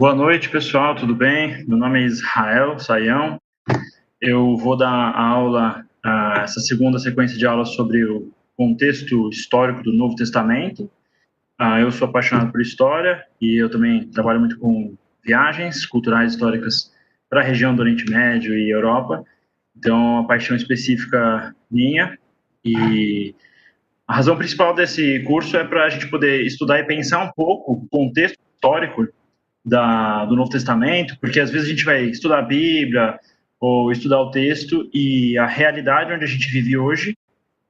Boa noite, pessoal, tudo bem? Meu nome é Israel Saião. Eu vou dar aula, uh, essa segunda sequência de aulas sobre o contexto histórico do Novo Testamento. Uh, eu sou apaixonado por história e eu também trabalho muito com viagens culturais históricas para a região do Oriente Médio e Europa. Então, a paixão específica minha e a razão principal desse curso é para a gente poder estudar e pensar um pouco o contexto histórico da, do Novo Testamento, porque às vezes a gente vai estudar a Bíblia ou estudar o texto e a realidade onde a gente vive hoje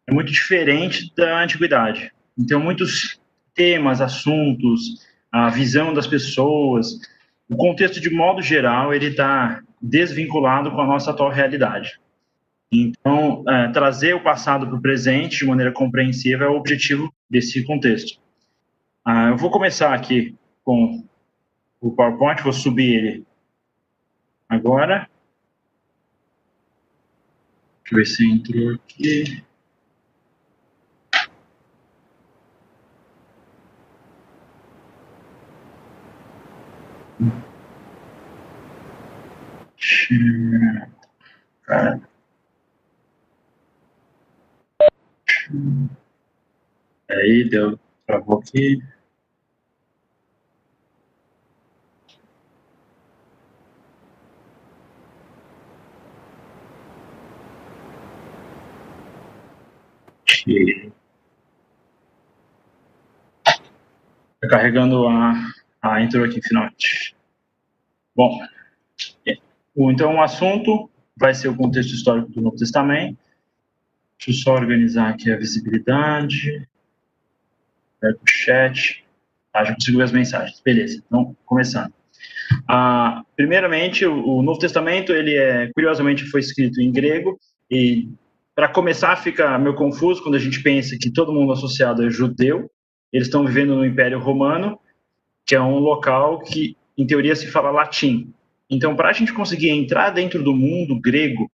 é muito diferente da antiguidade. Então, muitos temas, assuntos, a visão das pessoas, o contexto de modo geral, ele está desvinculado com a nossa atual realidade. Então, é, trazer o passado para o presente de maneira compreensiva é o objetivo desse contexto. Ah, eu vou começar aqui com o PowerPoint, vou subir ele agora. Deixa eu ver se entrou aqui. Cara. Aí, deu, travou aqui. Tá carregando a, a intro aqui, finalmente. Bom, então o assunto vai ser o contexto histórico do Novo Testamento Deixa eu só organizar aqui a visibilidade. Pega o chat. Ah, já consigo ver as mensagens. Beleza, então, começando. Ah, primeiramente, o, o, Novo Testamento, ele é, curiosamente, foi escrito em grego, e para começar fica meio confuso quando a gente pensa que todo mundo associado é judeu, eles estão vivendo no Império Romano, que é um local que, em teoria, se fala latim. Então, para a gente conseguir entrar dentro do mundo grego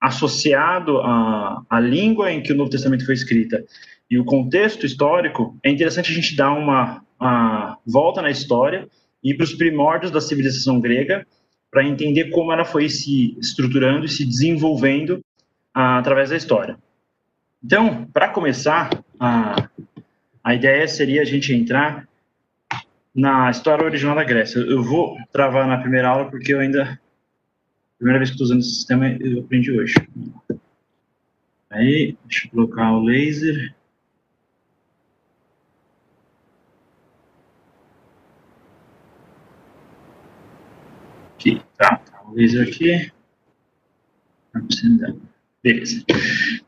associado à, à língua em que o Novo Testamento foi escrita e o contexto histórico, é interessante a gente dar uma, uma volta na história e para os primórdios da civilização grega para entender como ela foi se estruturando e se desenvolvendo ah, através da história. Então, para começar, a, a ideia seria a gente entrar na história original da Grécia. Eu vou travar na primeira aula porque eu ainda Primeira vez que estou usando esse sistema, eu aprendi hoje. Aí, deixa eu colocar o laser. Aqui, tá? tá o laser aqui. Beleza.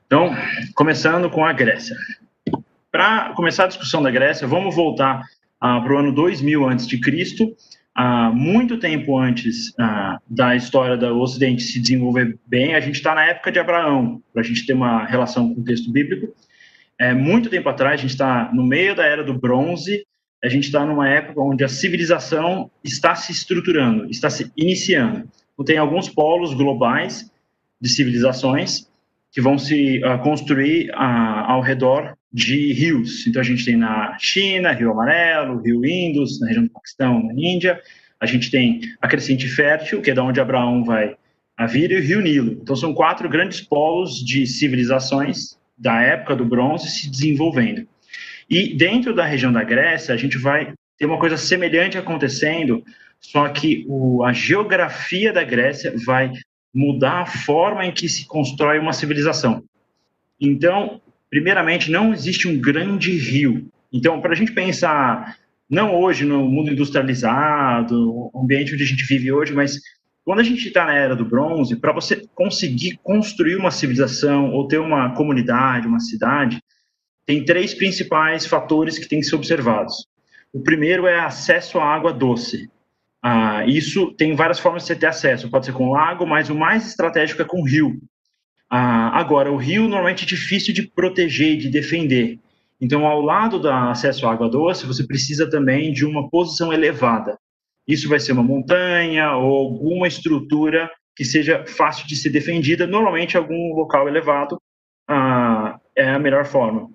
Então, começando com a Grécia. Para começar a discussão da Grécia, vamos voltar ah, para o ano 2000 a.C., ah, muito tempo antes ah, da história do Ocidente se desenvolver bem, a gente está na época de Abraão, para a gente ter uma relação com o texto bíblico. É, muito tempo atrás, a gente está no meio da era do bronze, a gente está numa época onde a civilização está se estruturando, está se iniciando. Então, tem alguns polos globais de civilizações que vão se uh, construir uh, ao redor de rios. Então, a gente tem na China, Rio Amarelo, Rio Indus, na região do Paquistão, na Índia. A gente tem a Crescente Fértil, que é da onde Abraão vai a vir, e o Rio Nilo. Então, são quatro grandes polos de civilizações da época do bronze se desenvolvendo. E dentro da região da Grécia, a gente vai ter uma coisa semelhante acontecendo, só que o, a geografia da Grécia vai mudar a forma em que se constrói uma civilização. Então, primeiramente, não existe um grande rio. Então, para a gente pensar, não hoje no mundo industrializado, ambiente onde a gente vive hoje, mas quando a gente está na era do bronze, para você conseguir construir uma civilização ou ter uma comunidade, uma cidade, tem três principais fatores que têm que ser observados. O primeiro é acesso à água doce. Ah, isso tem várias formas de você ter acesso. Pode ser com lago, mas o mais estratégico é com rio. Ah, agora, o rio normalmente é difícil de proteger, de defender. Então, ao lado do acesso à água doce, você precisa também de uma posição elevada. Isso vai ser uma montanha ou alguma estrutura que seja fácil de ser defendida. Normalmente, algum local elevado ah, é a melhor forma.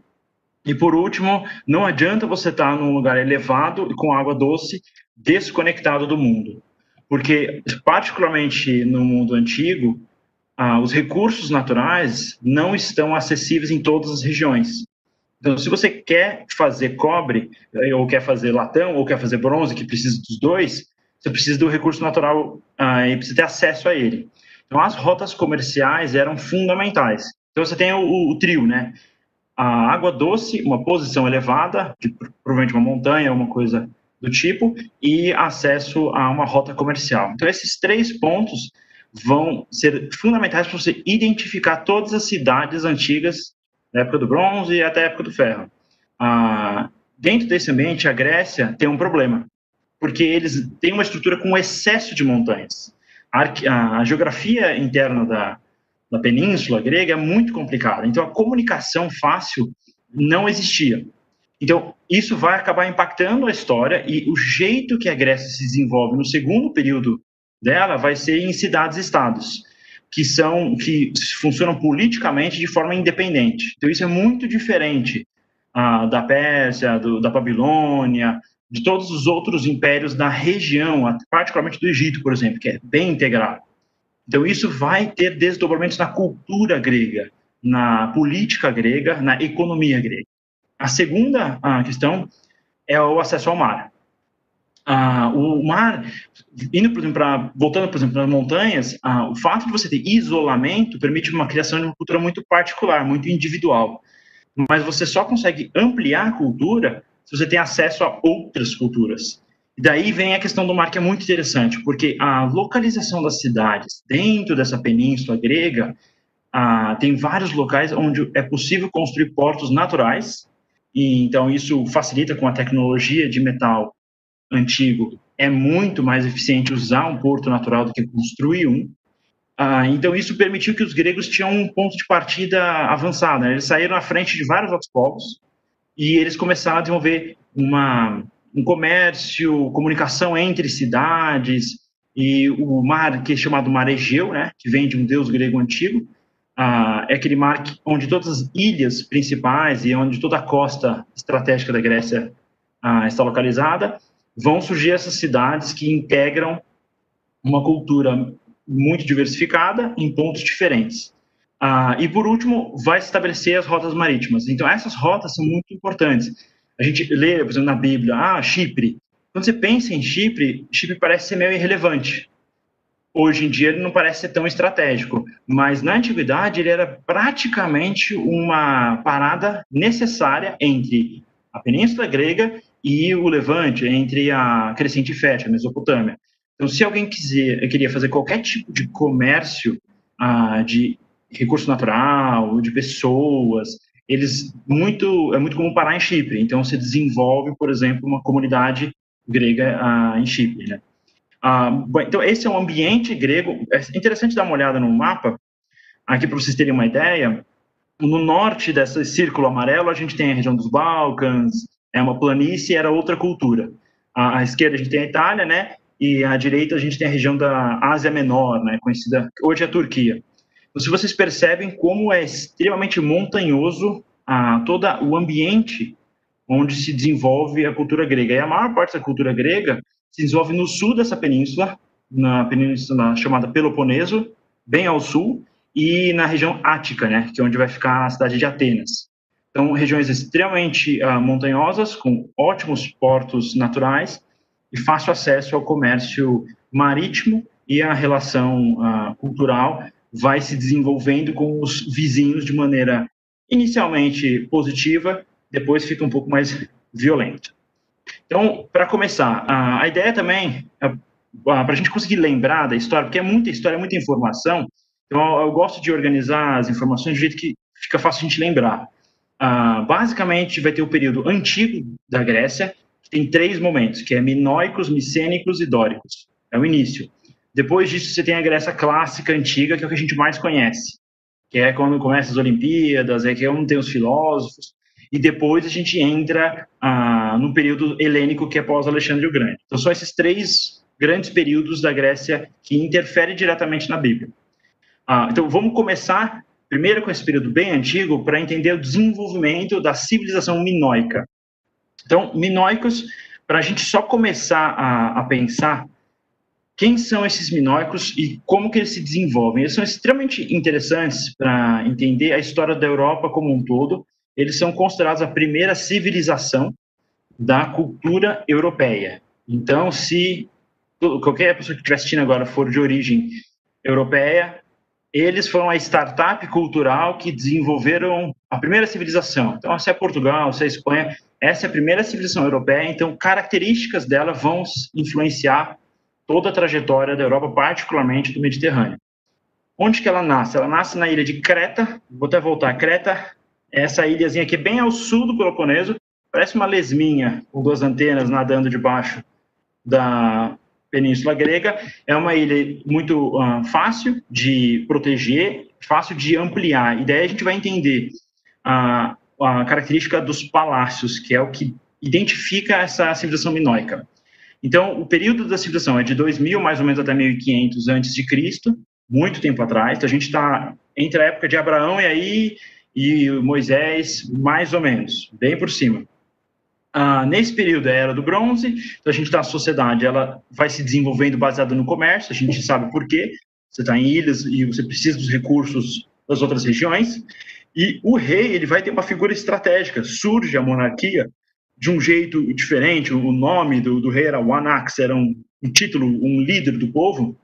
E por último, não adianta você estar num lugar elevado com água doce, desconectado do mundo. Porque, particularmente no mundo antigo, ah, os recursos naturais não estão acessíveis em todas as regiões. Então, se você quer fazer cobre, eh, ou quer fazer latão, ou quer fazer bronze, que precisa dos dois, você precisa do recurso natural ah, e precisa ter acesso a ele. Então, as rotas comerciais eram fundamentais. Então, você tem o, o trio, né? A água doce, uma posição elevada, que provavelmente uma montanha, uma coisa do tipo, e acesso a uma rota comercial. Então, esses três pontos vão ser fundamentais para você identificar todas as cidades antigas da época do bronze e até a época do ferro. Ah, dentro desse ambiente, a Grécia tem um problema, porque eles têm uma estrutura com excesso de montanhas. A, a geografia interna da, da península grega é muito complicada, então a comunicação fácil não existia. Então, isso vai acabar impactando a história e o jeito que a Grécia se desenvolve no segundo período dela vai ser em cidades-estados, que são que funcionam politicamente de forma independente. Então, isso é muito diferente ah, da Pérsia, do, da Babilônia, de todos os outros impérios da região, particularmente do Egito, por exemplo, que é bem integrado. Então, isso vai ter desdobramentos na cultura grega, na política grega, na economia grega. A segunda a questão é o acesso ao mar. Ah, o mar, indo, por exemplo, pra, voltando, por exemplo, nas montanhas, ah, o fato de você ter isolamento permite uma criação de uma cultura muito particular, muito individual. Mas você só consegue ampliar a cultura se você tem acesso a outras culturas. E daí vem a questão do mar, que é muito interessante, porque a localização das cidades dentro dessa península grega ah, tem vários locais onde é possível construir portos naturais, e então isso facilita com a tecnologia de metal antigo. É muito mais eficiente usar um porto natural do que construir um. Ah, então isso permitiu que os gregos tinham um ponto de partida avançado. Né? Eles saíram à frente de vários outros povos e eles começaram a desenvolver uma um comércio, comunicação entre cidades, e o mar que é chamado mar Egeu, né, que vem de um deus grego antigo, é aquele mar onde todas as ilhas principais e onde toda a costa estratégica da Grécia ah, está localizada, vão surgir essas cidades que integram uma cultura muito diversificada em pontos diferentes. Ah, e por último, vai estabelecer as rotas marítimas. Então, essas rotas são muito importantes a gente lê, por exemplo, na Bíblia, ah, Chipre. Quando você pensa em Chipre, Chipre parece ser meio irrelevante. Hoje em dia ele não parece ser tão estratégico, mas na antiguidade ele era praticamente uma parada necessária entre a Península Grega e o Levante, entre a Crescente Fértil, a Mesopotâmia. Então, se alguém quiser, queria fazer qualquer tipo de comércio ah, de recurso natural, de pessoas, eles muito é muito comum parar em Chipre. Então se desenvolve, por exemplo, uma comunidade grega ah, em Chipre, né? Ah, então esse é um ambiente grego. É interessante dar uma olhada no mapa aqui para vocês terem uma ideia. No norte desse círculo amarelo a gente tem a região dos Balcãs, é uma planície, era outra cultura. À, à esquerda a gente tem a Itália, né? E à direita a gente tem a região da Ásia Menor, né? Conhecida hoje é a Turquia. Então, se vocês percebem como é extremamente montanhoso ah, todo o ambiente onde se desenvolve a cultura grega. E a maior parte da cultura grega se desenvolve no sul dessa península, na península chamada Peloponeso, bem ao sul, e na região Ática, né, que é onde vai ficar a cidade de Atenas. Então, regiões extremamente ah, montanhosas, com ótimos portos naturais e fácil acesso ao comércio marítimo e a relação ah, cultural vai se desenvolvendo com os vizinhos de maneira inicialmente positiva, depois fica um pouco mais violenta. Então, para começar, a, ideia também, é, para a gente conseguir lembrar da história, porque é muita história, é muita informação, então eu, gosto de organizar as informações de jeito que fica fácil a gente lembrar. Ah, basicamente, vai ter o período antigo da Grécia, que tem três momentos, que é minoicos, micênicos e dóricos. É o início. Depois disso, você tem a Grécia clássica, antiga, que é o que a gente mais conhece, que é quando começa as Olimpíadas, é que é onde tem os filósofos, e depois a gente entra ah, no período helênico, que é pós-Alexandre o Grande. Então, são esses três grandes períodos da Grécia que interferem diretamente na Bíblia. Ah, então, vamos começar primeiro com esse período bem antigo para entender o desenvolvimento da civilização minoica. Então, minoicos, para a gente só começar a, a, pensar quem são esses minoicos e como que eles se desenvolvem. Eles são extremamente interessantes para entender a história da Europa como um todo. Eles são considerados a primeira civilização da cultura europeia. Então, se qualquer pessoa que estiver assistindo agora for de origem europeia, eles foram a startup cultural que desenvolveram a primeira civilização. Então, se é Portugal, se é Espanha, essa é a primeira civilização europeia, então características dela vão influenciar toda a trajetória da Europa, particularmente do Mediterrâneo. Onde que ela nasce? Ela nasce na ilha de Creta, vou até voltar, Creta, essa ilhazinha aqui bem ao sul do Peloponeso, parece uma lesminha com duas antenas nadando debaixo da Península Grega. É uma ilha muito uh, fácil de proteger, fácil de ampliar. E daí a gente vai entender a, a característica dos palácios, que é o que identifica essa civilização minoica. Então, o período da civilização é de 2000 mais ou menos até 1500 antes de Cristo, muito tempo atrás. Então, a gente está entre a época de Abraão e aí e Moisés, mais ou menos, bem por cima. Ah, nesse período é a era do bronze, então a gente está a sociedade, ela vai se desenvolvendo baseada no comércio, a gente sabe por quê. Você está em ilhas e você precisa dos recursos das outras regiões. E o rei ele vai ter uma figura estratégica. Surge a monarquia de um jeito diferente. O nome do, do rei era Wanax, era um, um título, um líder do povo.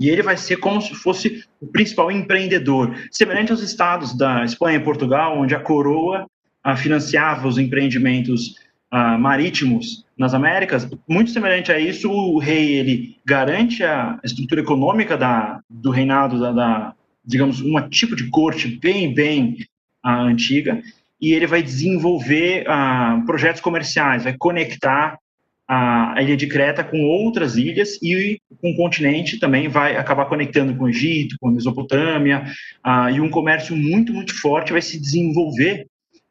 E ele vai ser como se fosse o principal empreendedor, semelhante aos estados da Espanha e Portugal, onde a coroa a, financiava os empreendimentos uh, marítimos nas Américas, muito semelhante a isso, o rei ele garante a estrutura econômica da, do reinado da, da digamos, um tipo de corte bem, bem uh, antiga, e ele vai desenvolver uh, projetos comerciais, vai conectar a ilha de Creta com outras ilhas e com o continente também vai acabar conectando com o Egito, com a Mesopotâmia, e um comércio muito, muito forte vai se desenvolver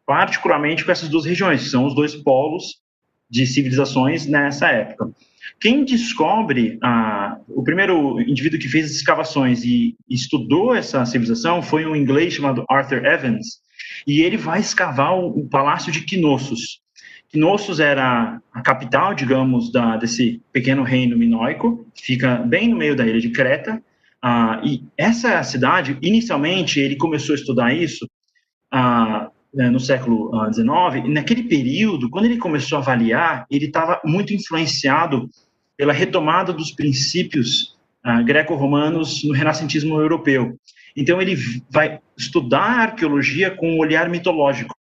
particularmente com essas duas regiões, que são os dois polos de civilizações nessa época. Quem descobre ah, o primeiro indivíduo que fez as escavações e estudou essa civilização foi um inglês chamado Arthur Evans, e ele vai escavar o, o palácio de Knossos. Knossos era a capital, digamos, da, desse pequeno reino minoico, fica bem no meio da ilha de Creta, ah, e essa cidade, inicialmente, ele começou a estudar isso ah, né, no século XIX, ah, naquele período, quando ele começou a avaliar, ele estava muito influenciado pela retomada dos princípios uh, greco-romanos no renascentismo europeu. Então, ele vai estudar a arqueologia com um olhar mitológico.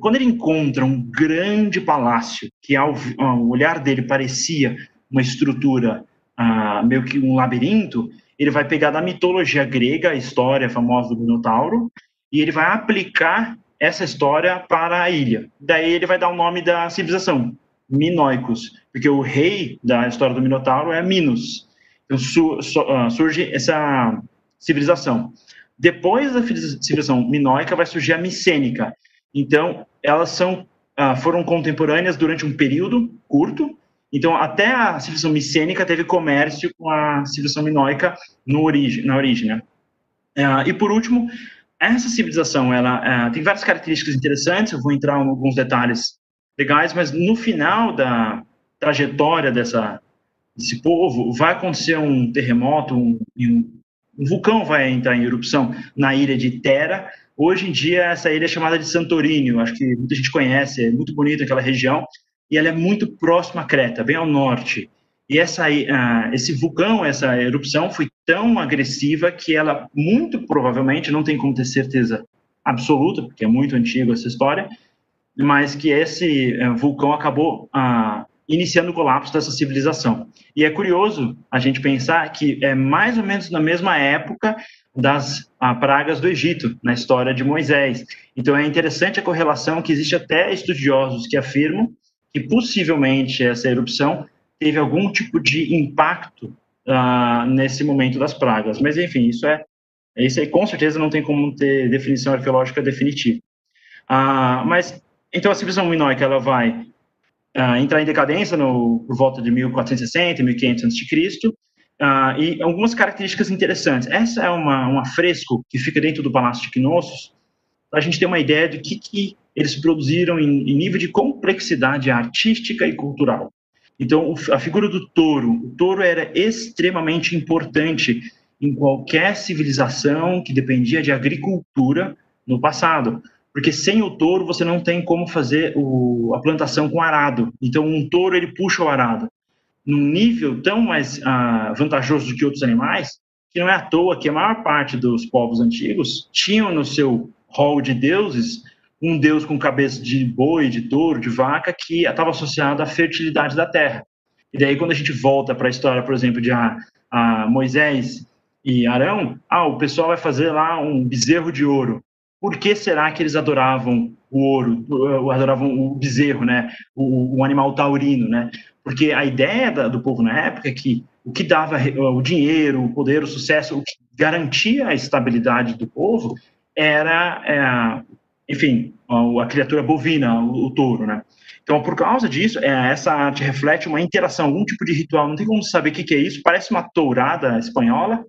Quando ele encontra um grande palácio, que ao, ao olhar dele parecia uma estrutura uh, meio que um labirinto, ele vai pegar da mitologia grega, a história famosa do Minotauro, e ele vai aplicar essa história para a ilha. Daí ele vai dar o nome da civilização, Minoicos, porque o rei da história do Minotauro é Minos. Então su, su, uh, surge essa civilização. Depois da civilização minoica vai surgir a micênica. Então elas são uh, foram contemporâneas durante um período curto. Então até a civilização micênica teve comércio com a civilização minoica no origem, na origem. Né? Uh, e por último essa civilização ela uh, tem várias características interessantes, eu vou entrar em alguns detalhes legais, mas no final da trajetória dessa, desse povo vai acontecer um terremoto, um, um vulcão vai entrar em erupção na ilha de Terra. Hoje em dia, essa ilha é chamada de Santorini, acho que muita gente conhece, é muito bonita aquela região, e ela é muito próxima a Creta, bem ao norte. E essa, uh, esse vulcão, essa erupção foi tão agressiva que ela, muito provavelmente, não tem como ter certeza absoluta, porque é muito antiga essa história, mas que esse uh, vulcão acabou uh, iniciando o colapso dessa civilização. E é curioso a gente pensar que é mais ou menos na mesma época das pragas do Egito, na história de Moisés. Então é interessante a correlação que existe até estudiosos que afirmam que possivelmente essa erupção teve algum tipo de impacto uh, nesse momento das pragas. Mas, enfim, isso é isso aí com certeza não tem como ter definição arqueológica definitiva. Uh, mas, então, a civilização minoica ela vai entrar em decadência no, por volta de 1460, 1500 a.C., uh, e algumas características interessantes. Essa é uma, um afresco que fica dentro do Palácio de Knossos, para a gente ter uma ideia de que, que eles produziram em, em nível de complexidade artística e cultural. Então, a figura do touro, o touro era extremamente importante em qualquer civilização que dependia de agricultura no passado, porque sem o touro você não tem como fazer o, a plantação com arado. Então, um touro ele puxa o arado num nível tão mais ah, vantajoso do que outros animais, que não é à toa que a maior parte dos povos antigos tinham no seu hall de deuses um deus com cabeça de boi, de touro, de vaca, que estava associado à fertilidade da terra. E daí, quando a gente volta para a história, por exemplo, de a, a Moisés e Arão, ah, o pessoal vai fazer lá um bezerro de ouro. Por que será que eles adoravam o ouro, adoravam o bezerro, né? O, o animal taurino, né? Porque a ideia da, do povo na época é que o que dava o dinheiro, o poder, o sucesso, o que garantia a estabilidade do povo era, é, enfim, a, a, criatura bovina, o, o, touro, né? Então, por causa disso, é, essa arte reflete uma interação, algum tipo de ritual. Não tem como saber o que, é isso. Parece uma tourada espanhola,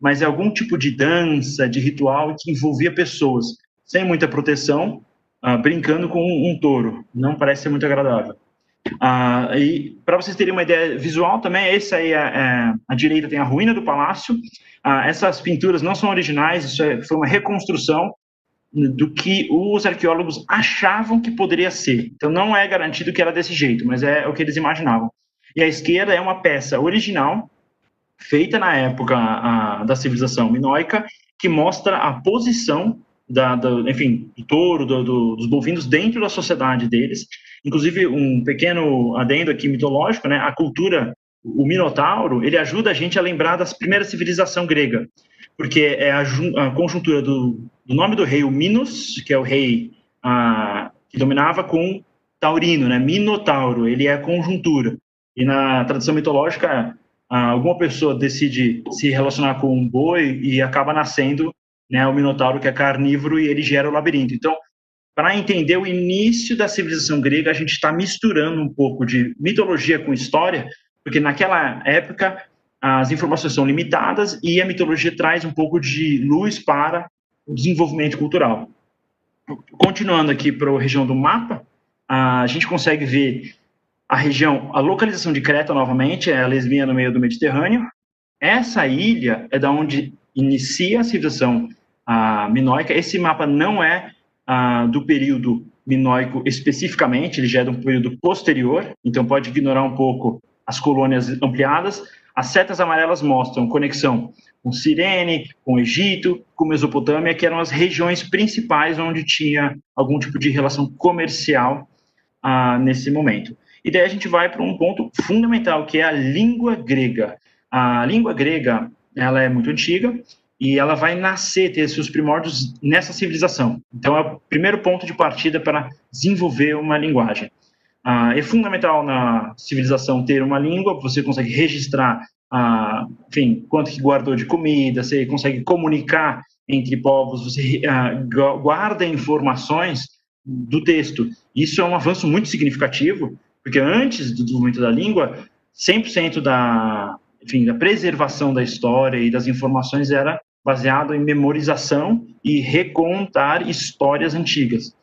mas é algum tipo de dança, de ritual que envolvia pessoas sem muita proteção, uh, brincando com um, touro. Não parece ser muito agradável. Uh, e para vocês terem uma ideia visual também, esse aí, é, é, a direita tem a ruína do palácio. Uh, essas pinturas não são originais, isso é, foi uma reconstrução do que os arqueólogos achavam que poderia ser. Então não é garantido que era desse jeito, mas é o que eles imaginavam. E a esquerda é uma peça original feita na época a, da civilização minoica, que mostra a posição da, da enfim, do touro, do, do, dos bovinos dentro da sociedade deles. Inclusive, um pequeno adendo aqui mitológico, né? A cultura, o Minotauro, ele ajuda a gente a lembrar da primeira civilização grega, porque é a, a conjuntura do, do, nome do rei, o Minos, que é o rei a, que dominava com Taurino, né? Minotauro, ele é a conjuntura. E na tradição mitológica, alguma pessoa decide se relacionar com um boi e acaba nascendo né, o Minotauro, que é carnívoro, e ele gera o labirinto. Então, para entender o início da civilização grega, a gente está misturando um pouco de mitologia com história, porque naquela época as informações são limitadas e a mitologia traz um pouco de luz para o desenvolvimento cultural. Continuando aqui para a região do mapa, a gente consegue ver a região, a localização de Creta, novamente, é a lesbia no meio do Mediterrâneo. Essa ilha é da onde inicia a civilização a minoica. Esse mapa não é a, do período minoico especificamente, ele já é de um período posterior, então pode ignorar um pouco as colônias ampliadas. As setas amarelas mostram conexão com Cirene, com Egito, com Mesopotâmia, que eram as regiões principais onde tinha algum tipo de relação comercial ah, nesse momento. E daí a gente vai para um ponto fundamental, que é a língua grega. A língua grega, ela é muito antiga e ela vai nascer, ter seus primórdios nessa civilização. Então é o primeiro ponto de partida para desenvolver uma linguagem. Ah, é fundamental na civilização ter uma língua, você consegue registrar, ah, enfim, quanto que guardou de comida, você consegue comunicar entre povos, você ah, guarda informações do texto. Isso é um avanço muito significativo, porque antes do desenvolvimento da língua, 100% da, enfim, da preservação da história e das informações era baseado em memorização e recontar histórias antigas.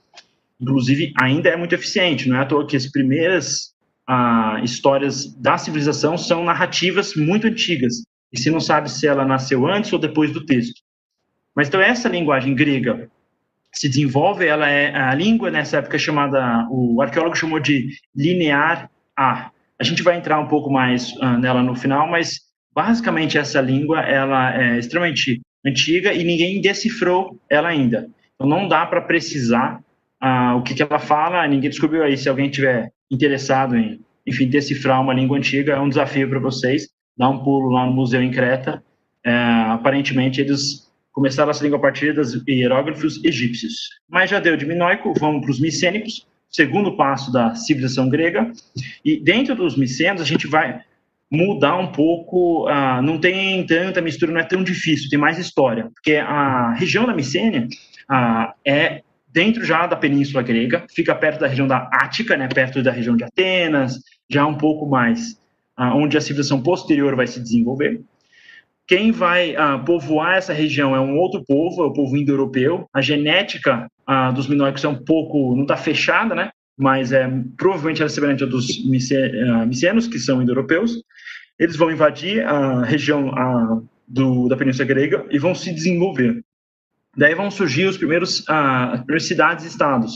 Inclusive, ainda é muito eficiente, não é à toa que as primeiras ah, histórias da civilização são narrativas muito antigas, e se não sabe se ela nasceu antes ou depois do texto. Mas então essa linguagem grega se desenvolve, ela é a língua nessa época chamada, o arqueólogo chamou de linear A. A gente vai entrar um pouco mais uh, nela no final, mas basicamente essa língua ela é extremamente antiga e ninguém decifrou ela ainda. Então não dá para precisar uh, o que, que ela fala, ninguém descobriu aí. Se alguém tiver interessado em, enfim, decifrar uma língua antiga, é um desafio para vocês. Dá um pulo lá no museu em Creta. É, aparentemente eles começaram essa língua a partir dos hieróglifos egípcios. Mas já deu de minoico, vamos para os micênicos, segundo passo da civilização grega. E dentro dos micênicos, a gente vai mudar um pouco, uh, não tem tanta mistura, não é tão difícil, tem mais história, porque a região da Micênia uh, é dentro já da Península Grega, fica perto da região da Ática, né, perto da região de Atenas, já um pouco mais ah, onde a civilização posterior vai se desenvolver. Quem vai ah, povoar essa região é um outro povo, é o povo indo-europeu. A genética ah, dos minoicos é um pouco, não está fechada, né? Mas é provavelmente ela é semelhante à dos micenos, que são indo-europeus. Eles vão invadir a região do, da Península Grega e vão se desenvolver. Daí vão surgir os primeiros, as primeiras cidades-estados,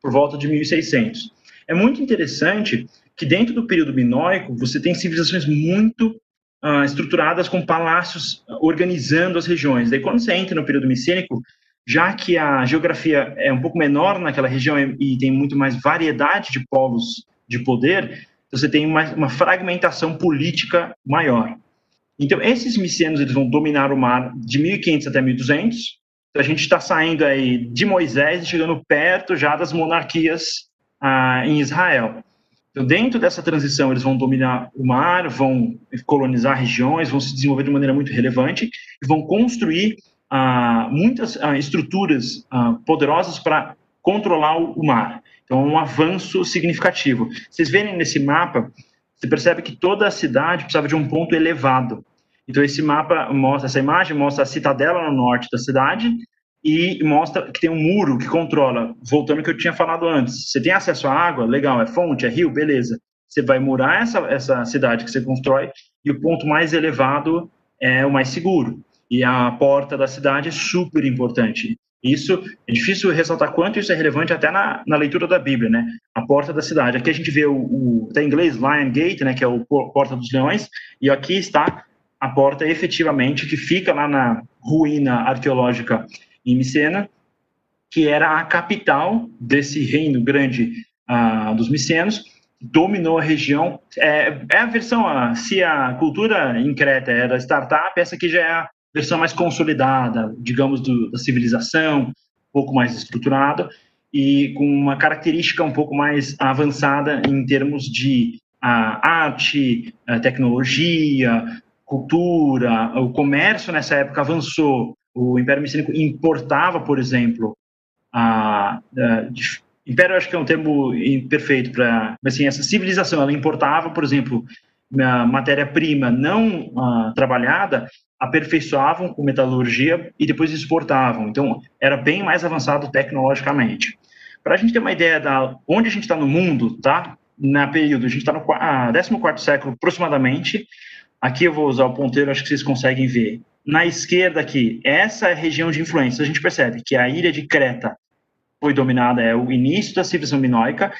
por volta de 1600. É muito interessante que dentro do período minoico você tem civilizações muito uh, estruturadas com palácios organizando as regiões. Daí quando você entra no período micênico, já que a geografia é um pouco menor naquela região e, tem muito mais variedade de polos de poder, você tem uma, uma fragmentação política maior. Então, esses micênios eles vão dominar o mar de 1500 até 1200, então, a gente está saindo aí de Moisés e chegando perto já das monarquias ah, em Israel. Então, dentro dessa transição, eles vão dominar o mar, vão colonizar regiões, vão se desenvolver de maneira muito relevante e vão construir ah, muitas ah, estruturas ah, poderosas para controlar o mar. Então, é um avanço significativo. Vocês verem nesse mapa, você percebe que toda a cidade precisava de um ponto elevado. Então, esse mapa mostra, essa imagem mostra a citadela no norte da cidade e mostra que tem um muro que controla. Voltando ao que eu tinha falado antes, você tem acesso à água, legal, é fonte, é rio, beleza. Você vai murar essa, essa cidade que você constrói e o ponto mais elevado é o mais seguro. E a porta da cidade é super importante. Isso é difícil ressaltar quanto isso é relevante até na, na leitura da Bíblia, né? A porta da cidade. Aqui a gente vê o, o tá em inglês Lion Gate, né? Que é o porta dos leões. E aqui está a porta efetivamente que fica lá na ruína arqueológica em Micena, que era a capital desse reino grande uh, dos micenos, dominou a região. É, é a versão, uh, se a cultura em Creta era startup, essa aqui já é a versão mais consolidada, digamos, do, da civilização, um pouco mais estruturada e com uma característica um pouco mais avançada em termos de uh, arte, tecnologia, cultura, o comércio nessa época avançou. O Império Micênico importava, por exemplo, a, a império acho que é um termo imperfeito para, assim, essa civilização, ela importava, por exemplo, matéria-prima não uh, trabalhada, aperfeiçoavam com metalurgia e depois exportavam. Então, era bem mais avançado tecnologicamente. Para a gente ter uma ideia da onde a gente está no mundo, tá? Na período, a gente está no ah, 14 século aproximadamente, Aqui eu vou usar o ponteiro, acho que vocês conseguem ver. Na esquerda aqui, essa é a região de influência. A gente percebe que a ilha de Creta foi dominada, é o início da civilização minoica.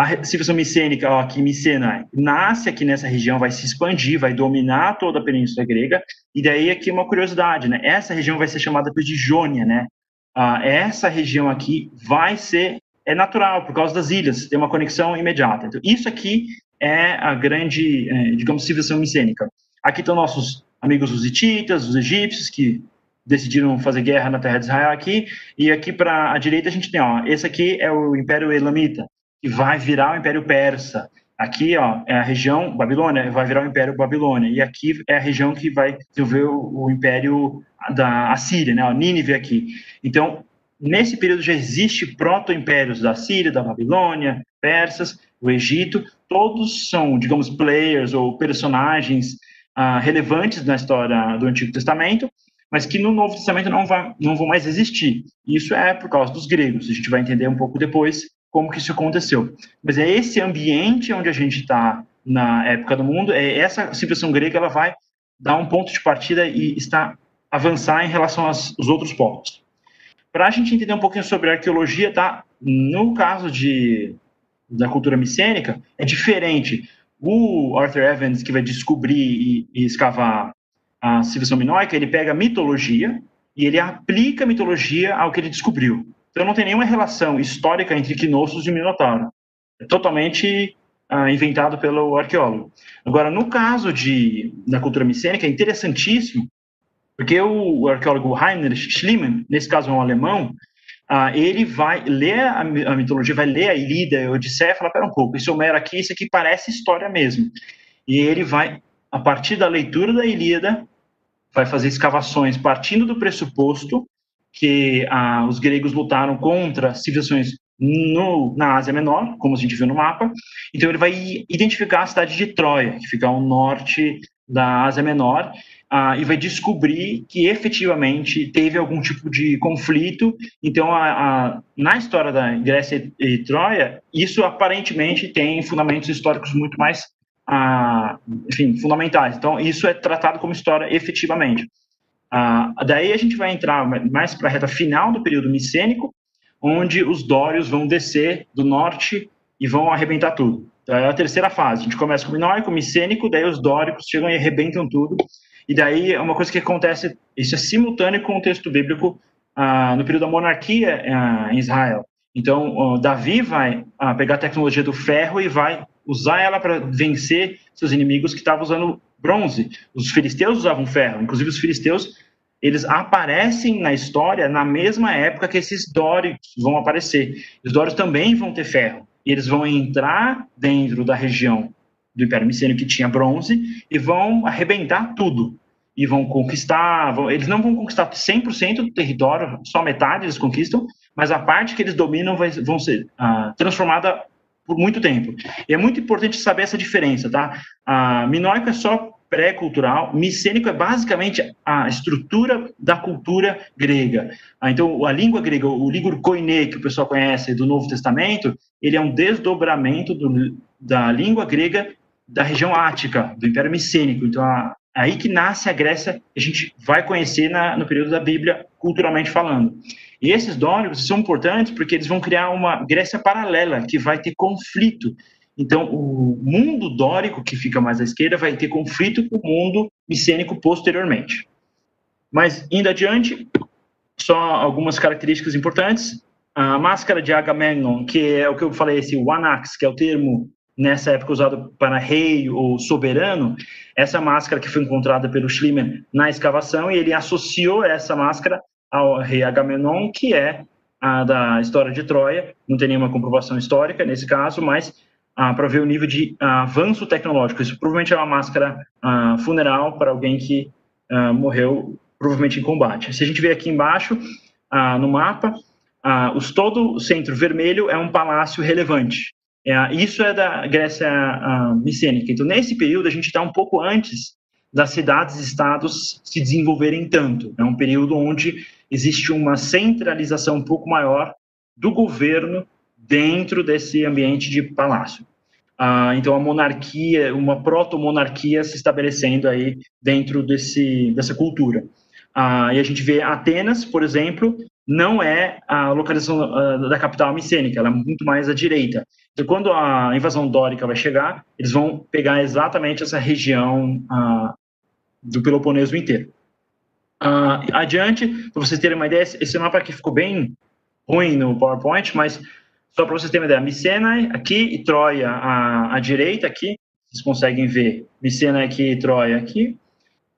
A civilização micênica, ó, aqui, Micena, nasce aqui nessa região, vai se expandir, vai dominar toda a península grega. E daí aqui uma curiosidade, né? Essa região vai ser chamada de Jônia, né? Ah, essa região aqui vai ser é natural por causa das ilhas, tem uma conexão imediata. Então, isso aqui é a grande, é, digamos, civilização micênica. Aqui estão nossos amigos os hititas, os egípcios, que decidiram fazer guerra na terra de Israel aqui. E aqui para a direita a gente tem, ó, esse aqui é o Império Elamita, que vai virar o Império Persa. Aqui, ó, é a região Babilônia, vai virar o Império Babilônia. E aqui é a região que vai desenvolver o, o Império da Assíria, né? Ó, Nínive aqui. Então, nesse período já existe proto-impérios da Síria, da Babilônia, persas, o Egito. Todos são, digamos, players ou personagens ah, relevantes na história do Antigo Testamento, mas que no Novo Testamento não, vai, não vão mais existir. Isso é por causa dos gregos. A gente vai entender um pouco depois como que isso aconteceu. Mas é esse ambiente onde a gente está na época do mundo, é essa civilização grega, ela vai dar um ponto de partida e está avançar em relação aos, outros povos. Para a gente entender um pouquinho sobre arqueologia, tá? No caso de da cultura micênica, é diferente. O Arthur Evans, que vai descobrir e, e escavar a civilização minoica, ele pega a mitologia e ele aplica a mitologia ao que ele descobriu. Então não tem nenhuma relação histórica entre Knossos e Minotauro. É totalmente uh, inventado pelo arqueólogo. Agora, no caso de, da cultura micênica, é interessantíssimo, porque o, o arqueólogo Heinrich Schliemann, nesse caso é um alemão, ah, ele vai ler a, a, mitologia, vai ler a Ilíada, a Odisseia, e falar, pera um pouco, esse Homero aqui, isso aqui parece história mesmo. E ele vai, a partir da leitura da Ilíada, vai fazer escavações partindo do pressuposto que ah, os gregos lutaram contra civilizações no, na Ásia Menor, como a gente viu no mapa. Então ele vai identificar a cidade de Troia, que fica ao norte da Ásia Menor, uh, e vai descobrir que efetivamente teve algum tipo de conflito. Então, a, a, na história da Grécia e, e, Troia, isso aparentemente tem fundamentos históricos muito mais, uh, enfim, fundamentais. Então, isso é tratado como história efetivamente. Uh, daí a gente vai entrar mais para a reta final do período micênico, onde os dórios vão descer do norte e vão arrebentar tudo. Então, é a terceira fase. A gente começa com o minoico, micênico, daí os dóricos chegam e arrebentam tudo. E daí é uma coisa que acontece, isso é simultâneo com o texto bíblico ah, no período da monarquia ah, em Israel. Então, Davi vai ah, pegar a tecnologia do ferro e vai usar ela para vencer seus inimigos que estavam usando bronze. Os filisteus usavam ferro, inclusive os filisteus eles aparecem na história na mesma época que esses dóricos vão aparecer. Os dóricos também vão ter ferro. E eles vão entrar dentro da região do Império Micênio que tinha bronze e vão arrebentar tudo. E vão conquistar, vão, eles não vão conquistar 100% do território, só metade eles conquistam, mas a parte que eles dominam vai, vão ser ah, transformada por muito tempo. E é muito importante saber essa diferença, tá? A Minoico é só pré-cultural, micênico é basicamente a estrutura da cultura grega. Ah, então, a língua grega, o língua koiné, que o pessoal conhece do Novo Testamento, ele é um desdobramento do, da língua grega da região ática, do Império Micênico. Então, a, aí que nasce a Grécia, a gente vai conhecer na, no período da Bíblia, culturalmente falando. E esses dóricos são importantes porque eles vão criar uma Grécia paralela, que vai ter conflito então, o mundo dórico, que fica mais à esquerda, vai ter conflito com o mundo micênico posteriormente. Mas, indo adiante, só algumas características importantes. A máscara de Agamemnon, que é o que eu falei, esse Wanax, que é o termo nessa época usado para rei ou soberano, essa máscara que foi encontrada pelo Schliemann na escavação, e ele associou essa máscara ao rei Agamemnon, que é a da história de Troia, não tem nenhuma comprovação histórica nesse caso, mas ah, para ver o nível de ah, avanço tecnológico. Isso provavelmente é uma máscara ah, funeral para alguém que ah, morreu, provavelmente em combate. Se a gente ver aqui embaixo, ah, no mapa, ah, os, todo o centro vermelho é um palácio relevante. É, isso é da Grécia micênica. Então, nesse período, a gente está um pouco antes das cidades-estados se desenvolverem tanto. É um período onde existe uma centralização um pouco maior do governo dentro desse ambiente de palácio. Ah, então, a monarquia, uma proto-monarquia se estabelecendo aí dentro desse, dessa cultura. Ah, e a gente vê Atenas, por exemplo, não é a localização uh, da capital micênica, ela é muito mais à direita. Então, quando a invasão dórica vai chegar, eles vão pegar exatamente essa região uh, do Peloponeso inteiro. Uh, adiante, para vocês terem uma ideia, esse mapa aqui ficou bem ruim no PowerPoint, mas só para vocês terem uma ideia, Micenae aqui e Troia à, à direita aqui, vocês conseguem ver Micenae aqui e Troia aqui.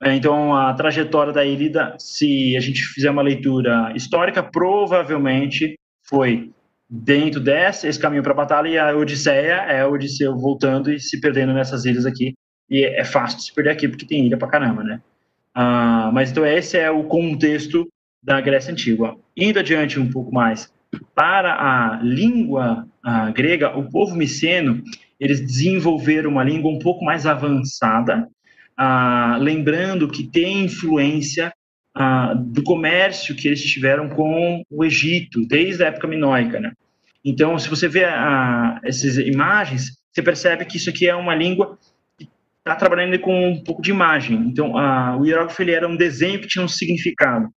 É, então, a trajetória da Ilíada, se a gente fizer uma leitura histórica, provavelmente foi dentro desse esse caminho para a batalha, e a Odisseia é o Odisseu voltando e se perdendo nessas ilhas aqui. E é fácil de se perder aqui, porque tem ilha para caramba, né? Ah, mas então esse é o contexto da Grécia Antiga. Indo adiante um pouco mais, para a língua a grega, o povo miceno, eles desenvolveram uma língua um pouco mais avançada, ah, lembrando que tem influência ah, do comércio que eles tiveram com o Egito, desde a época minoica. Né? Então, se você vê ah, essas imagens, você percebe que isso aqui é uma língua está trabalhando com um pouco de imagem. Então, o hierógrafo ele era um desenho que tinha um significado.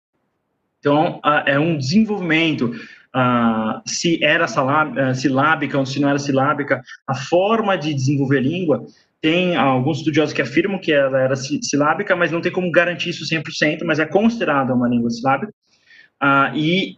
Então, é um desenvolvimento ah, se era ah, silábica ou se não era silábica, a forma de desenvolver língua, tem alguns estudiosos que afirmam que ela era silábica, mas não tem como garantir isso 100%, mas é considerada uma língua silábica, e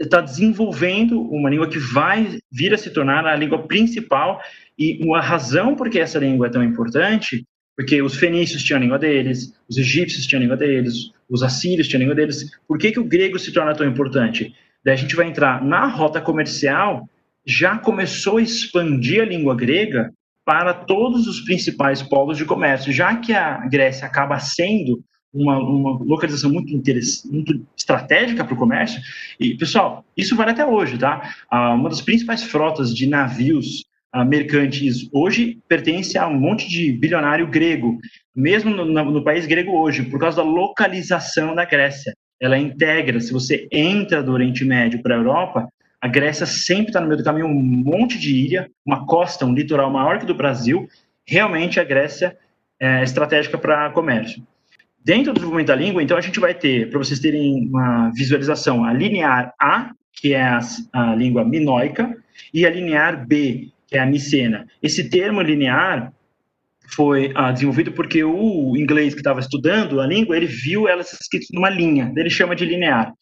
está desenvolvendo uma língua que vai vir a se tornar a língua principal, e uma razão por que essa língua é tão importante, porque os fenícios tinham a língua deles, os egípcios tinham a língua deles, os assírios tinham a língua deles, por que, que o grego se torna tão importante? Daí a gente vai entrar na rota comercial, já começou a expandir a língua grega para todos os principais polos de comércio, já que a Grécia acaba sendo uma, uma localização muito, muito estratégica para o comércio. E, pessoal, isso vale até hoje, tá? Ah, uma das principais frotas de navios ah, mercantes hoje pertence a um monte de bilionário grego, mesmo no, no, país grego hoje, por causa da localização da Grécia. Ela integra, se você entra do Oriente Médio para a Europa, a Grécia sempre está no meio do caminho, um monte de ilha, uma costa, um litoral maior que do Brasil. Realmente a Grécia é estratégica para comércio. Dentro do desenvolvimento da língua, então, a gente vai ter, para vocês terem uma visualização, a linear A, que é a, a língua minoica, e a linear B, que é a micena. Esse termo linear foi ah, desenvolvido porque o inglês que estava estudando a língua, ele viu ela escrita numa linha, ele chama de linear.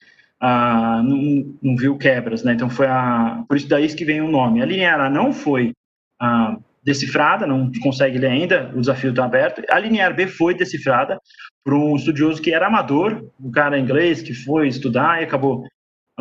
Ah, não, não, viu quebras, né? Então foi a, por isso daí que vem o nome. A linear não foi ah, decifrada, não consegue ler ainda, o desafio está aberto. A linear B foi decifrada por um estudioso que era amador, um cara inglês que foi estudar e acabou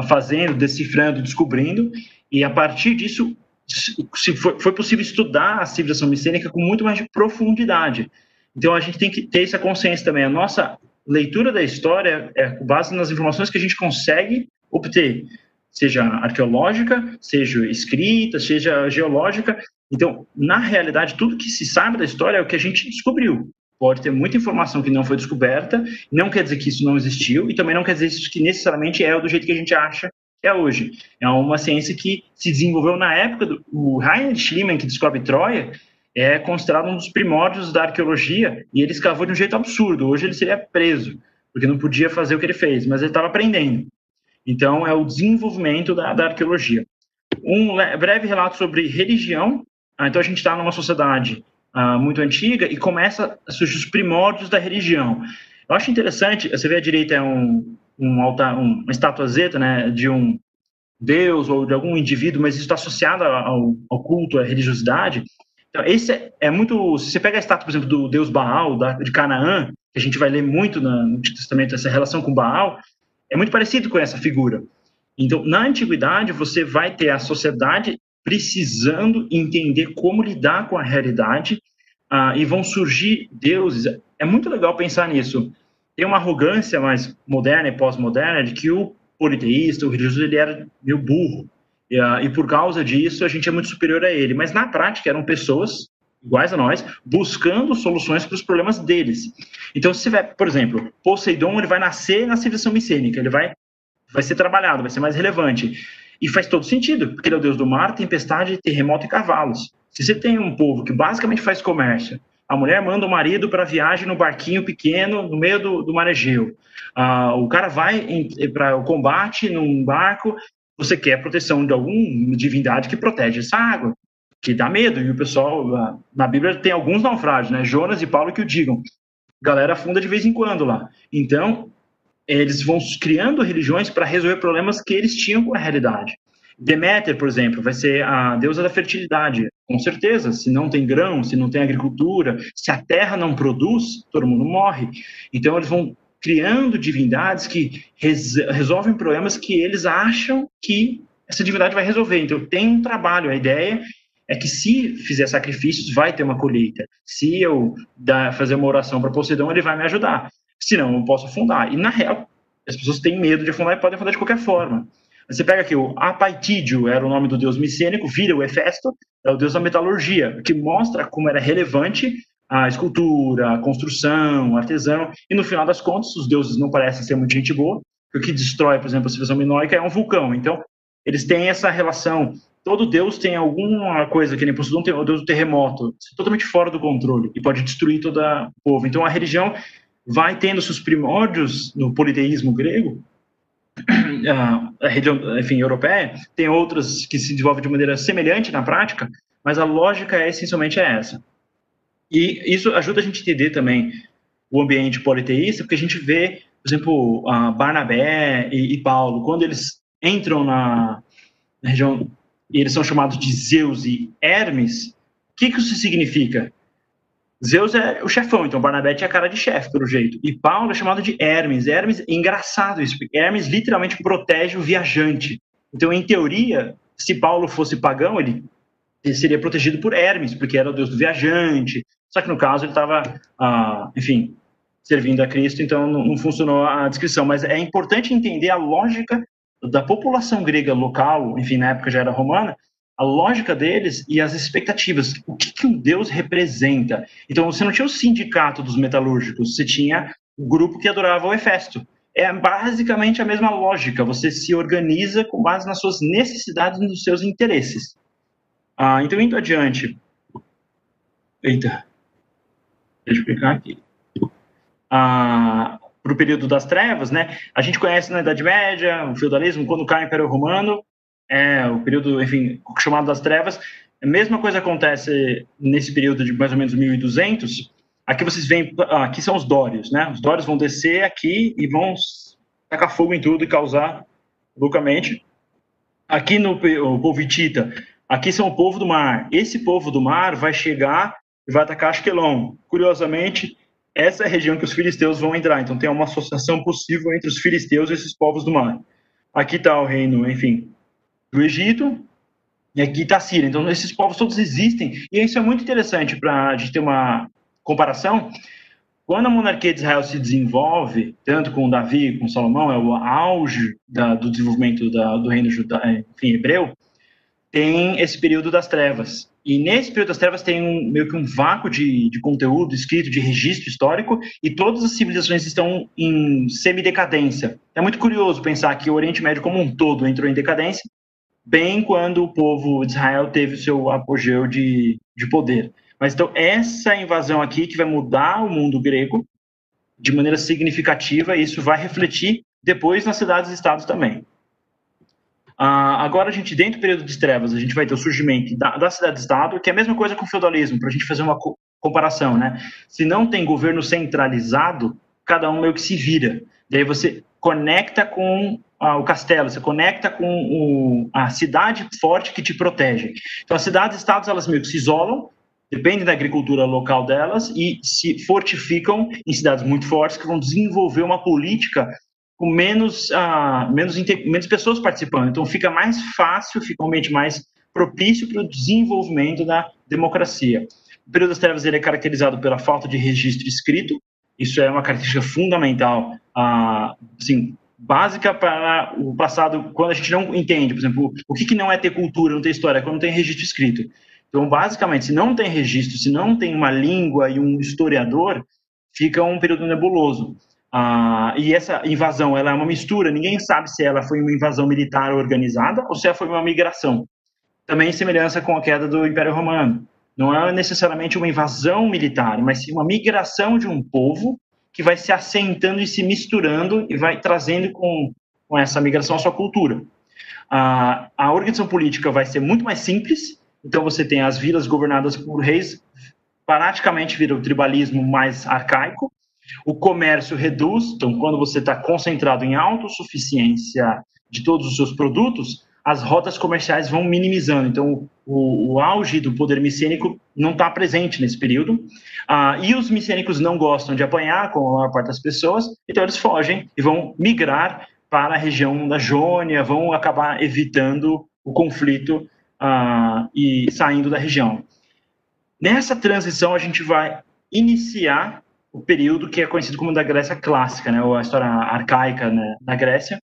fazendo, decifrando, descobrindo, e a partir disso se foi, foi possível estudar a civilização micênica com muito mais de profundidade. Então a gente tem que ter essa consciência também. A nossa leitura da história é com base nas informações que a gente consegue obter, seja arqueológica, seja escrita, seja geológica, então, na realidade, tudo que se sabe da história é o que a gente descobriu. Pode ter muita informação que não foi descoberta, não quer dizer que isso não existiu, e também não quer dizer que necessariamente é do jeito que a gente acha é hoje. É uma ciência que se desenvolveu na época do o Heinrich Schliemann, que descobre Troia, é considerado um dos primórdios da arqueologia, e ele escavou de um jeito absurdo. Hoje ele seria preso, porque não podia fazer o que ele fez, mas ele estava aprendendo. Então, é o desenvolvimento da, da arqueologia. Um breve relato sobre religião ah, então a gente está numa sociedade ah, muito antiga e começa a surgir os primórdios da religião. Eu acho interessante, você vê à direita é um, um altar, um, uma estatuazeta né, de um deus ou de algum indivíduo, mas isso está associado ao, ao, culto, à religiosidade. Então, esse é, é, muito. Se você pega a estátua, por exemplo, do deus Baal, da, de Canaã, que a gente vai ler muito no Antigo Testamento, essa relação com Baal, é muito parecido com essa figura. Então, na antiguidade, você vai ter a sociedade precisando entender como lidar com a realidade uh, e vão surgir deuses. É muito legal pensar nisso. Tem uma arrogância mais moderna e pós-moderna de que o politeísta, o religioso, ele era meio burro. E, uh, e por causa disso, a gente é muito superior a ele. Mas na prática, eram pessoas iguais a nós, buscando soluções para os problemas deles. Então, se tiver, por exemplo, Poseidon, ele vai nascer na civilização micênica, ele vai, vai ser trabalhado, vai ser mais relevante. E faz todo sentido, porque ele é o deus do mar, tempestade, terremoto e cavalos. Se você tem um povo que basicamente faz comércio, a mulher manda o marido para viagem no barquinho pequeno no meio do, do mar Egeu. Ah, o cara vai para o combate num barco. Você quer proteção de alguma divindade que protege essa água, que dá medo. E o pessoal, ah, na Bíblia, tem alguns naufrágios, né? Jonas e Paulo que o digam. Galera afunda de vez em quando lá. Então, eles vão criando religiões para resolver problemas que eles tinham com a realidade. Deméter, por exemplo, vai ser a deusa da fertilidade. Com certeza, se não tem grão, se não tem agricultura, se a terra não produz, todo mundo morre. Então, eles vão criando divindades que res resolvem problemas que eles acham que essa divindade vai resolver. Então, tem um trabalho. A ideia é que se fizer sacrifícios, vai ter uma colheita. Se eu dar, fazer uma oração para Poseidon, ele vai me ajudar senão eu posso afundar. E na real, as pessoas têm medo de afundar e podem afundar de qualquer forma. Você pega aqui o Apaitídio, era o nome do deus micênico, vira o Hefesto, é o deus da metalurgia, que mostra como era relevante a escultura, a construção, o artesão, e no final das contas, os deuses não parecem ser muito gente boa, o que destrói, por exemplo, a civilização minoica é um vulcão. Então, eles têm essa relação. Todo deus tem alguma coisa, que nem Poseidon tem o deus do terremoto, totalmente fora do controle, e pode destruir todo o povo. Então, a religião vai tendo seus primórdios no politeísmo grego, a região, enfim, europeia, tem outras que se desenvolvem de maneira semelhante na prática, mas a lógica é essencialmente essa. E isso ajuda a gente a entender também o ambiente politeísta, porque a gente vê, por exemplo, a Barnabé e, e Paulo, quando eles entram na, na região e eles são chamados de Zeus e Hermes, o que, que isso significa? Zeus é o chefão, então Barnabé tinha cara de chefe, pelo jeito. E Paulo é chamado de Hermes. Hermes, é engraçado isso, porque Hermes literalmente protege o viajante. Então, em teoria, se Paulo fosse pagão, ele, seria protegido por Hermes, porque era o deus do viajante. Só que no caso ele estava, ah, enfim, servindo a Cristo, então não, não funcionou a descrição. Mas é importante entender a lógica da população grega local, enfim, na época já era romana, a lógica deles e as expectativas. O que, que um deus representa? Então, você não tinha o sindicato dos metalúrgicos, você tinha o grupo que adorava o Hefesto. É basicamente a mesma lógica. Você se organiza com base nas suas necessidades e nos seus interesses. Ah, então, indo adiante. Eita. Deixa eu explicar aqui. Ah, para o período das trevas, né? A gente conhece na Idade Média, o feudalismo, quando cai o Império Romano, é o período, enfim, chamado das trevas. A mesma coisa acontece nesse período de mais ou menos 1200. Aqui vocês veem, aqui são os dórios, né? Os dórios vão descer aqui e vão tacar fogo em tudo e causar loucamente. Aqui no o povo hitita, aqui são o povo do mar. Esse povo do mar vai chegar e vai atacar Ashkelon. Curiosamente, essa é a região que os filisteus vão entrar. Então tem uma associação possível entre os filisteus e esses povos do mar. Aqui está o reino, enfim, do Egito, e aqui está a Síria. Então esses povos todos existem. E isso é muito interessante para a gente ter uma comparação. Quando a monarquia de Israel se desenvolve, tanto com Davi, com Salomão, é o auge da, do desenvolvimento da, do reino judá, enfim, hebreu, tem esse período das trevas. E nesse período das trevas tem um, meio que um vácuo de, de conteúdo escrito, de registro histórico, e todas as civilizações estão em semidecadência. É muito curioso pensar que o Oriente Médio como um todo entrou em decadência, bem quando o povo de Israel teve o seu apogeu de, de poder. Mas então, essa invasão aqui que vai mudar o mundo grego de maneira significativa, e isso vai refletir depois nas cidades-estados também. Uh, agora, a gente, dentro do período de trevas, a gente vai ter o surgimento da, da cidade-estado, que é a mesma coisa com o feudalismo, para a gente fazer uma co comparação, né? Se não tem governo centralizado, cada um meio que se vira. Daí você conecta com uh, o castelo, você conecta com o, a cidade forte que te protege. Então, as cidades-estados, elas meio que se isolam, dependem da agricultura local delas e se fortificam em cidades muito fortes que vão desenvolver uma política com menos, uh, menos, menos pessoas participando. Então, fica mais fácil, fica um ambiente mais propício para o desenvolvimento da democracia. O período das trevas ele é caracterizado pela falta de registro escrito. Isso é uma característica fundamental, assim, básica para o passado, quando a gente não entende, por exemplo, o que, que não é ter cultura, não ter história, é quando não tem registro escrito. Então, basicamente, se não tem registro, se não tem uma língua e um historiador, fica um período nebuloso. Ah, e essa invasão ela é uma mistura, ninguém sabe se ela foi uma invasão militar organizada ou se ela foi uma migração. Também em semelhança com a queda do Império Romano. Não é necessariamente uma invasão militar, mas sim uma migração de um povo que vai se assentando e se misturando e vai trazendo com, com essa migração a sua cultura. Ah, a organização política vai ser muito mais simples, então você tem as vilas governadas por reis, praticamente vira o tribalismo mais arcaico, o comércio reduz, então, quando você está concentrado em autossuficiência de todos os seus produtos, as rotas comerciais vão minimizando. Então, o, o auge do poder micênico não está presente nesse período. Ah, e os micênicos não gostam de apanhar, com a maior parte das pessoas, então eles fogem e vão migrar para a região da Jônia, vão acabar evitando o conflito ah, e saindo da região. Nessa transição, a gente vai iniciar o período que é conhecido como da Grécia clássica, né, ou a história arcaica né, da Grécia.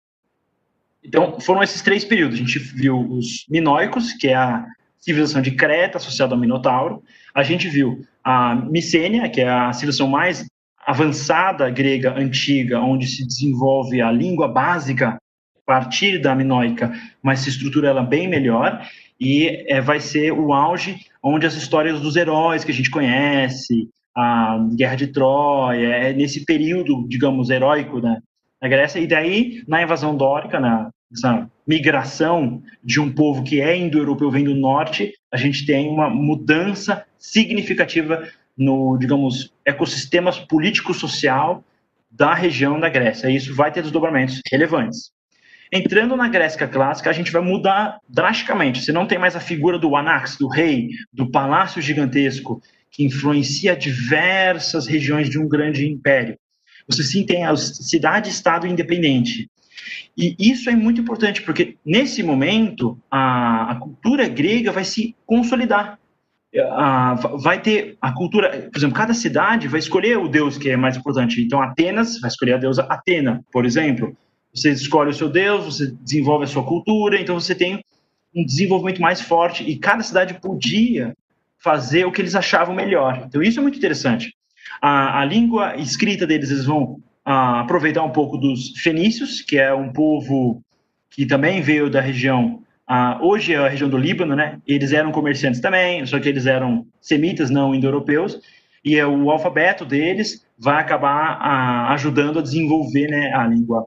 Então, foram esses três períodos. A gente viu os minoicos, que é a civilização de Creta associada ao Minotauro. A gente viu a Micênia, que é a civilização mais avançada grega antiga, onde se desenvolve a língua básica a partir da minoica, mas se estrutura ela bem melhor. E é, vai ser o auge onde as histórias dos heróis que a gente conhece, a Guerra de Troia, é nesse período, digamos, heróico né, na Grécia, e daí, na invasão dórica, na, essa migração de um povo que é indo-europeu, vem do norte, a gente tem uma mudança significativa no, digamos, ecossistema político-social da região da Grécia, e isso vai ter desdobramentos relevantes. Entrando na Grécia clássica, a gente vai mudar drasticamente. Você não tem mais a figura do Anax, do rei, do palácio gigantesco, que influencia diversas regiões de um grande império. Você sim tem a cidade-estado independente. E isso é muito importante, porque nesse momento a, a cultura grega vai se consolidar. uh, vai ter a cultura, por exemplo, cada cidade vai escolher o deus que é mais importante. Então, Atenas vai escolher a deusa Atena, por exemplo. Você escolhe o seu deus, você desenvolve a sua cultura, então você tem um desenvolvimento mais forte e cada cidade podia fazer o que eles achavam melhor. Então, isso é muito interessante. A, a língua escrita deles, eles vão uh, aproveitar um pouco dos fenícios, que é um povo que também veio da região ah, hoje é a região do Líbano, né? Eles eram comerciantes também, só que eles eram semitas, não indo-europeus, e é o alfabeto deles vai acabar ah, ajudando a desenvolver né, a língua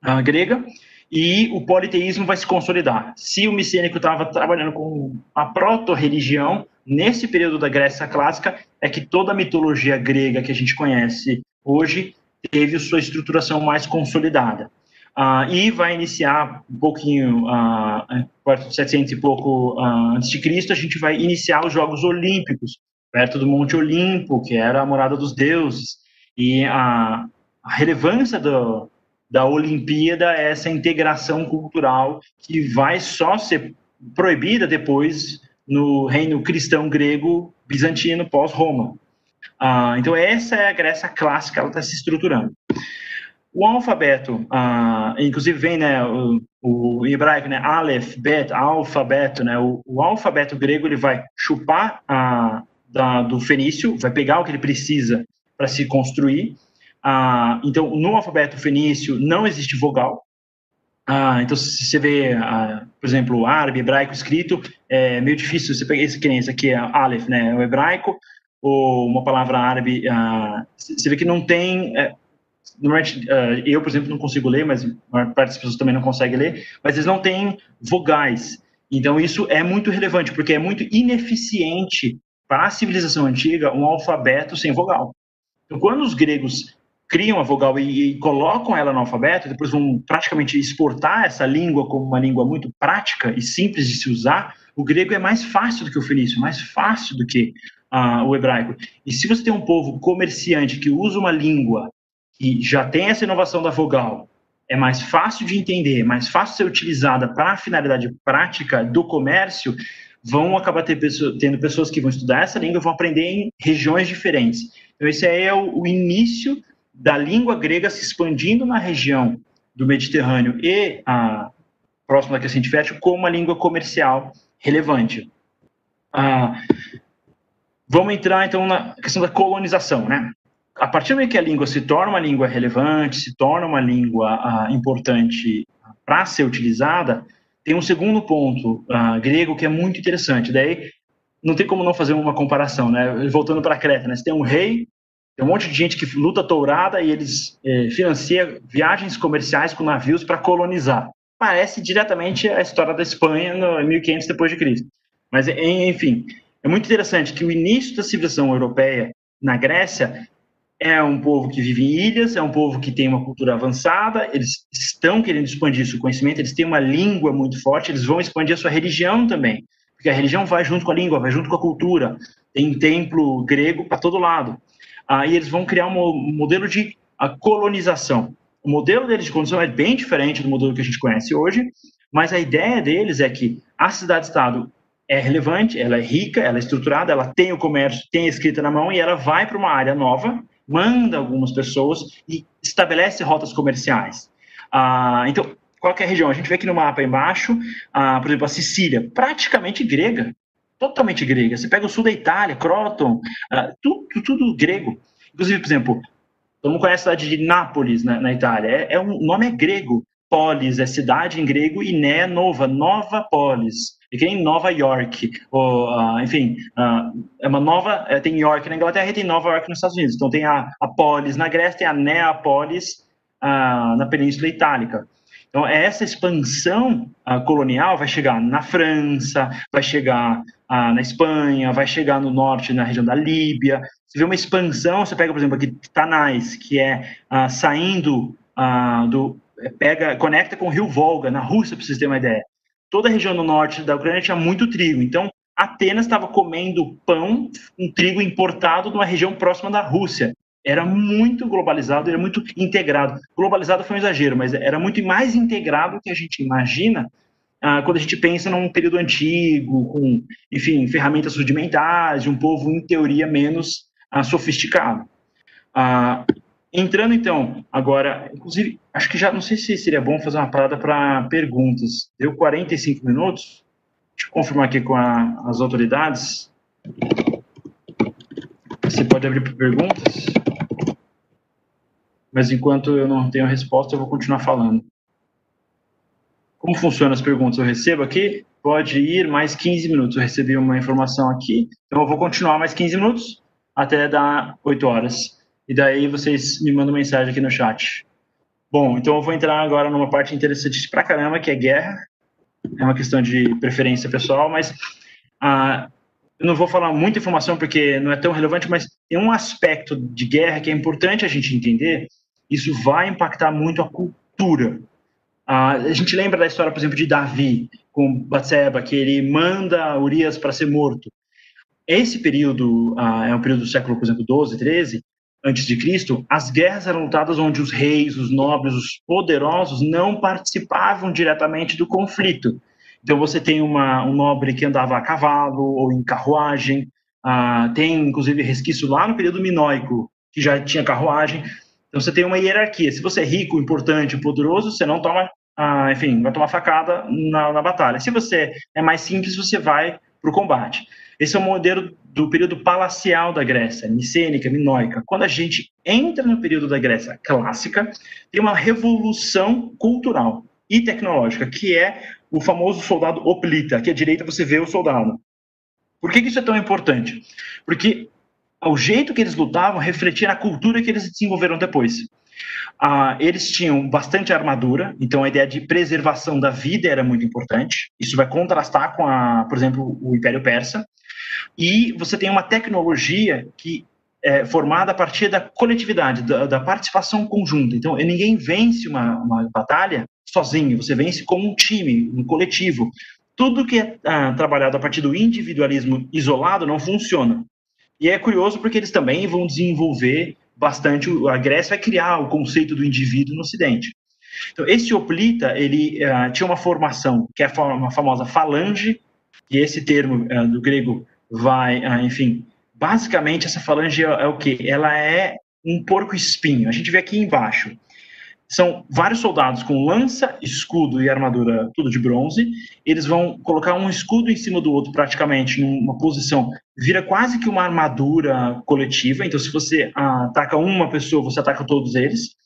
ah, grega, e o politeísmo vai se consolidar. Se o micênico estava trabalhando com a proto-religião, nesse período da Grécia clássica, é que toda a mitologia grega que a gente conhece hoje teve sua estruturação mais consolidada. Uh, e vai iniciar um pouquinho, uh, de 700 e pouco uh, antes de Cristo, a gente vai iniciar os Jogos Olímpicos, perto do Monte Olimpo, que era a morada dos deuses. E a, a relevância do, da Olimpíada é essa integração cultural que vai só ser proibida depois no reino cristão grego bizantino pós-Roma. Ah, então essa é a Grécia clássica, ela está se estruturando. O alfabeto, ah, inclusive vem né, o, o, hebraico, né, Aleph, Bet, alfabeto, né, o, o alfabeto grego ele vai chupar ah, da, do fenício, vai pegar o que ele precisa para se construir. Ah, então, no alfabeto fenício não existe vogal. Ah, então, se você vê, ah, por exemplo, o árabe, hebraico escrito, é meio difícil você pegar esse que nem esse aqui é Aleph, né, o hebraico, ou uma palavra árabe, ah, você vê que não tem é, normalmente, uh, eu, por exemplo, não consigo ler, mas a maior parte das pessoas também não consegue ler, mas eles não têm vogais. Então, isso é muito relevante, porque é muito ineficiente para a civilização antiga um alfabeto sem vogal. Então, quando os gregos criam a vogal e, e, colocam ela no alfabeto, depois vão praticamente exportar essa língua como uma língua muito prática e simples de se usar, o grego é mais fácil do que o fenício, mais fácil do que o hebraico. E se você tem um povo comerciante que usa uma língua que já tem essa inovação da vogal, é mais fácil de entender, mais fácil de ser utilizada para a finalidade prática do comércio, vão acabar ter pessoas, tendo pessoas que vão estudar essa língua vão aprender em regiões diferentes. Então, esse é o, o início da língua grega se expandindo na região do Mediterrâneo e a próxima da crescente fértil como uma língua comercial relevante. Ah, vamos entrar então na questão da colonização, né? a partir do momento que a língua se torna uma língua relevante, se torna uma língua uh, importante para ser utilizada, tem um segundo ponto uh, grego que é muito interessante. Daí não tem como não fazer uma comparação, né? Voltando para Creta, né? Você tem um rei, tem um monte de gente que luta tourada e eles eh, financiam viagens comerciais com navios para colonizar. Parece diretamente a história da Espanha no 1500 depois de Cristo. Mas enfim, é muito interessante que o início da civilização europeia na Grécia é um povo que vive em ilhas, é um povo que tem uma cultura avançada, eles estão querendo expandir seu conhecimento, eles têm uma língua muito forte, eles vão expandir a sua religião também, porque a religião vai junto com a língua, vai junto com a cultura. Tem templo grego para todo lado. Aí eles vão criar um modelo de colonização. O modelo deles de colonização é bem diferente do modelo que a gente conhece hoje, mas a ideia deles é que a cidade-estado é relevante, ela é rica, ela é estruturada, ela tem o comércio, tem a escrita na mão e ela vai para uma área nova manda algumas pessoas e estabelece rotas comerciais. Ah, então, qual é a região? A gente vê aqui no mapa embaixo, ah, por exemplo, a Sicília, praticamente grega, totalmente grega. Você pega o sul da Itália, Croton, ah, tudo, tudo, grego. Inclusive, por exemplo, todo mundo conhece a cidade de Nápoles, na, na Itália. É, é, um o nome é grego. Polis é cidade em grego e Né nova, Nova Polis e que nem Nova York, ou, uh, enfim, uh, é uma nova, é, tem York na Inglaterra e tem Nova York nos Estados Unidos. Então tem a, a Polis na Grécia, tem a Neapolis uh, na Península Itálica. Então essa expansão colonial vai chegar na França, vai chegar na Espanha, vai chegar no norte, na região da Líbia. Você vê uma expansão, você pega, por exemplo, aqui Tanais, que é saindo do pega, conecta com o Rio Volga, na Rússia, para vocês terem uma ideia toda a região do norte da Ucrânia tinha muito trigo. Então, Atenas estava comendo pão, um trigo importado de uma região próxima da Rússia. Era muito globalizado, era muito integrado. Globalizado foi um exagero, mas era muito mais integrado do que a gente imagina ah, quando a gente pensa num período antigo, com, enfim, ferramentas rudimentares, um povo, em teoria, menos ah, sofisticado. Ah, entrando, então, agora, inclusive, acho que já, não sei se seria bom fazer uma parada para perguntas. Deu 45 minutos? Deixa eu confirmar aqui com a, as autoridades. Você pode abrir para perguntas? Mas enquanto eu não tenho resposta, eu vou continuar falando. Como funcionam as perguntas? Eu recebo aqui, pode ir mais 15 minutos. Eu recebi uma informação aqui, então eu vou continuar mais 15 minutos até dar 8 horas. E daí vocês me mandam mensagem aqui no chat. Bom, então eu vou entrar agora numa parte interessante pra caramba, que é guerra. É uma questão de preferência pessoal, mas ah, eu não vou falar muita informação porque não é tão relevante, mas tem um aspecto de guerra que é importante a gente entender. Isso vai impactar muito a cultura ah, a gente lembra da história, por exemplo, de Davi com Batseba, que ele manda Urias para ser morto. Esse período ah, é um período do século, por exemplo, 12, 13, antes de Cristo. As guerras eram lutadas onde os reis, os nobres, os poderosos não participavam diretamente do conflito. Então você tem uma, um nobre que andava a cavalo ou em carruagem. Ah, tem inclusive resquício lá no período minoico que já tinha carruagem. Então você tem uma hierarquia. Se você é rico, importante, poderoso, você não toma, ah, enfim, vai tomar facada na, na batalha. Se você é mais simples, você vai para o combate. Esse é o modelo do período palacial da Grécia, micênica, minoica. Quando a gente entra no período da Grécia clássica, tem uma revolução cultural e tecnológica, que é o famoso soldado oplita. Aqui à direita você vê o soldado. Por que isso é tão importante? Porque o jeito que eles lutavam refletia na cultura que eles desenvolveram depois. Ah, eles tinham bastante armadura, então a ideia de preservação da vida era muito importante. Isso vai contrastar com, a, por exemplo, o Império Persa. E você tem uma tecnologia que é formada a partir da coletividade, da, da participação conjunta. Então, ninguém vence uma, uma, batalha sozinho, você vence como um time, um coletivo. Tudo que é ah, trabalhado a partir do individualismo isolado não funciona. E é curioso porque eles também vão desenvolver bastante, a Grécia vai criar o conceito do indivíduo no Ocidente. Então, esse hoplita, ele uh, tinha uma formação que é uma famosa falange, e esse termo uh, do grego vai, uh, enfim, basicamente essa falange é, é o que? Ela é um porco espinho. A gente vê aqui embaixo são vários soldados com lança, escudo e armadura, tudo de bronze. Eles vão colocar um escudo em cima do outro, praticamente, numa posição. Vira quase que uma armadura coletiva. Então, se você ataca uma pessoa, você ataca todos eles.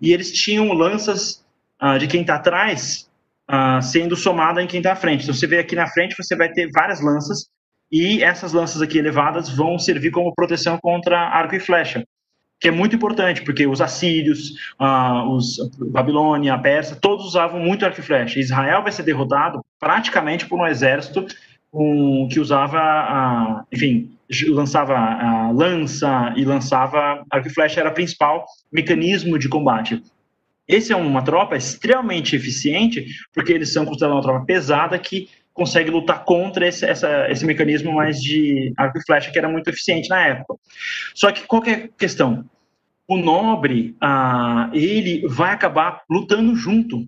E eles tinham lanças ah, de quem está atrás ah, sendo somada em quem está à frente. Então, você vê aqui na frente, você vai ter várias lanças. E essas lanças aqui elevadas vão servir como proteção contra arco e flecha que é muito importante, porque os assírios, ah, os Babilônia, a Pérsia, todos usavam muito arco e flecha. Israel vai ser derrotado praticamente por um exército um, que usava, ah, enfim, lançava a lança e lançava arco e flecha, era o principal mecanismo de combate. Esse é uma tropa extremamente eficiente, porque eles são considerados uma tropa pesada que consegue lutar contra esse, essa, esse mecanismo mais de arco e flecha que era muito eficiente na época. Só que qual que é a questão? O nobre, ah, ele vai acabar lutando junto.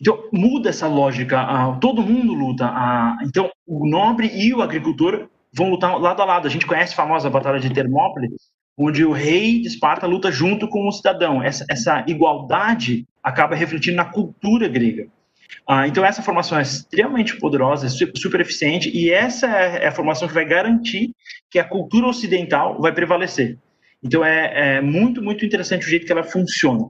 Então, muda essa lógica. Ah, todo mundo luta. Ah, então, o nobre e o agricultor vão lutar lado a lado. A gente conhece a famosa Batalha de Termópile, onde o rei de Esparta luta junto com o cidadão. Essa, essa igualdade acaba refletindo na cultura grega. Ah, então, essa formação é extremamente poderosa, é super eficiente, e essa é a formação que vai garantir que a cultura ocidental vai prevalecer. Então, é, é muito, muito interessante o jeito que ela funciona.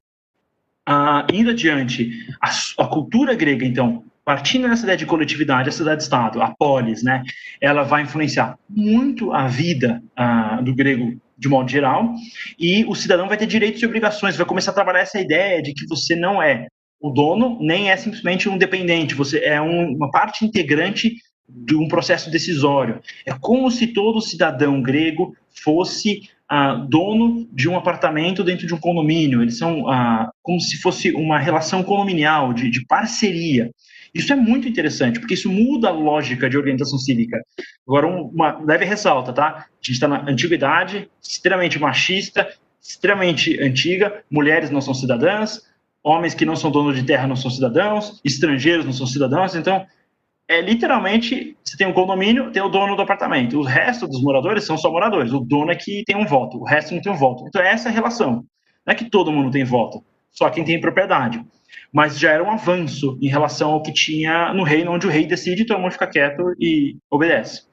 Ah, indo adiante, a, a, cultura grega, então, partindo dessa ideia de coletividade, a cidade-estado, a polis, né, ela vai influenciar muito a vida ah, do grego de modo geral, e o cidadão vai ter direitos e obrigações, vai começar a trabalhar essa ideia de que você não é o dono nem é simplesmente um dependente, você é um, uma parte integrante de um processo decisório. É como se todo cidadão grego fosse ah, dono de um apartamento dentro de um condomínio. Eles são ah, como se fosse uma relação condominial, de, de parceria. Isso é muito interessante, porque isso muda a lógica de organização cívica. Agora, uma leve ressalta, tá? A gente está na antiguidade, extremamente machista, extremamente antiga, mulheres não são cidadãs, homens que não são donos de terra não são cidadãos, estrangeiros não são cidadãos, então é literalmente, você tem um condomínio, tem o dono do apartamento, o resto dos moradores são só moradores, o dono é que tem um voto, o resto não tem um voto. Então essa é a relação. Não é que todo mundo tem voto, só quem tem propriedade. Mas já era um avanço em relação ao que tinha no reino, onde o rei decide, todo mundo fica quieto e obedece.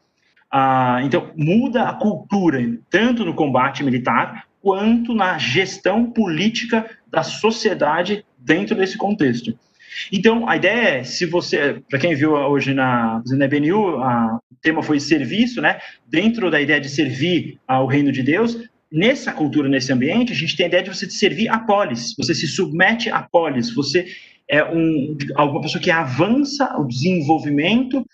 Ah, então, muda a cultura, tanto no combate militar, quanto na gestão política da sociedade dentro desse contexto. Então, a ideia é, se você, para quem viu hoje na, na BNU, a, o tema foi serviço, né? Dentro da ideia de servir ao reino de Deus, nessa cultura, nesse ambiente, a gente tem a ideia de você servir a polis, você se submete a polis, você é um, alguma pessoa que avança o desenvolvimento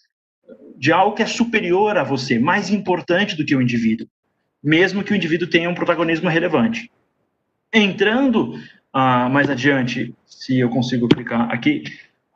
de algo que é superior a você, mais importante do que o indivíduo, mesmo que o indivíduo tenha um protagonismo relevante. Entrando uh, mais adiante, se eu consigo clicar aqui,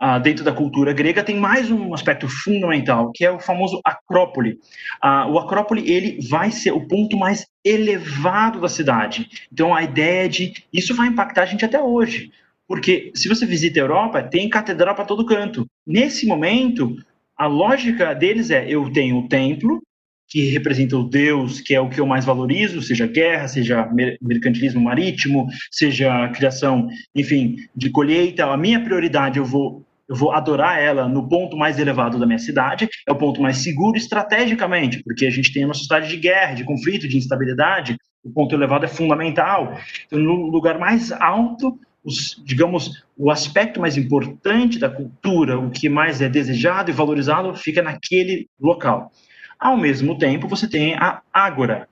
uh, dentro da cultura grega, tem mais um aspecto fundamental, que é o famoso acrópole. Uh, o acrópole, ele vai ser o ponto mais elevado da cidade. Então, a ideia de... Isso vai impactar a gente até hoje. Porque se você visita a Europa, tem catedral para todo canto. Nesse momento, a lógica deles é: eu tenho o templo, que representa o Deus, que é o que eu mais valorizo, seja guerra, seja mercantilismo marítimo, seja criação, enfim, de colheita. A minha prioridade, eu vou eu vou adorar ela no ponto mais elevado da minha cidade, é o ponto mais seguro estrategicamente, porque a gente tem uma sociedade de guerra, de conflito, de instabilidade, o ponto elevado é fundamental. Então, no lugar mais alto, os, digamos, o aspecto mais importante da cultura, o que mais é desejado e valorizado, fica naquele local. Ao mesmo tempo, você tem a ágora.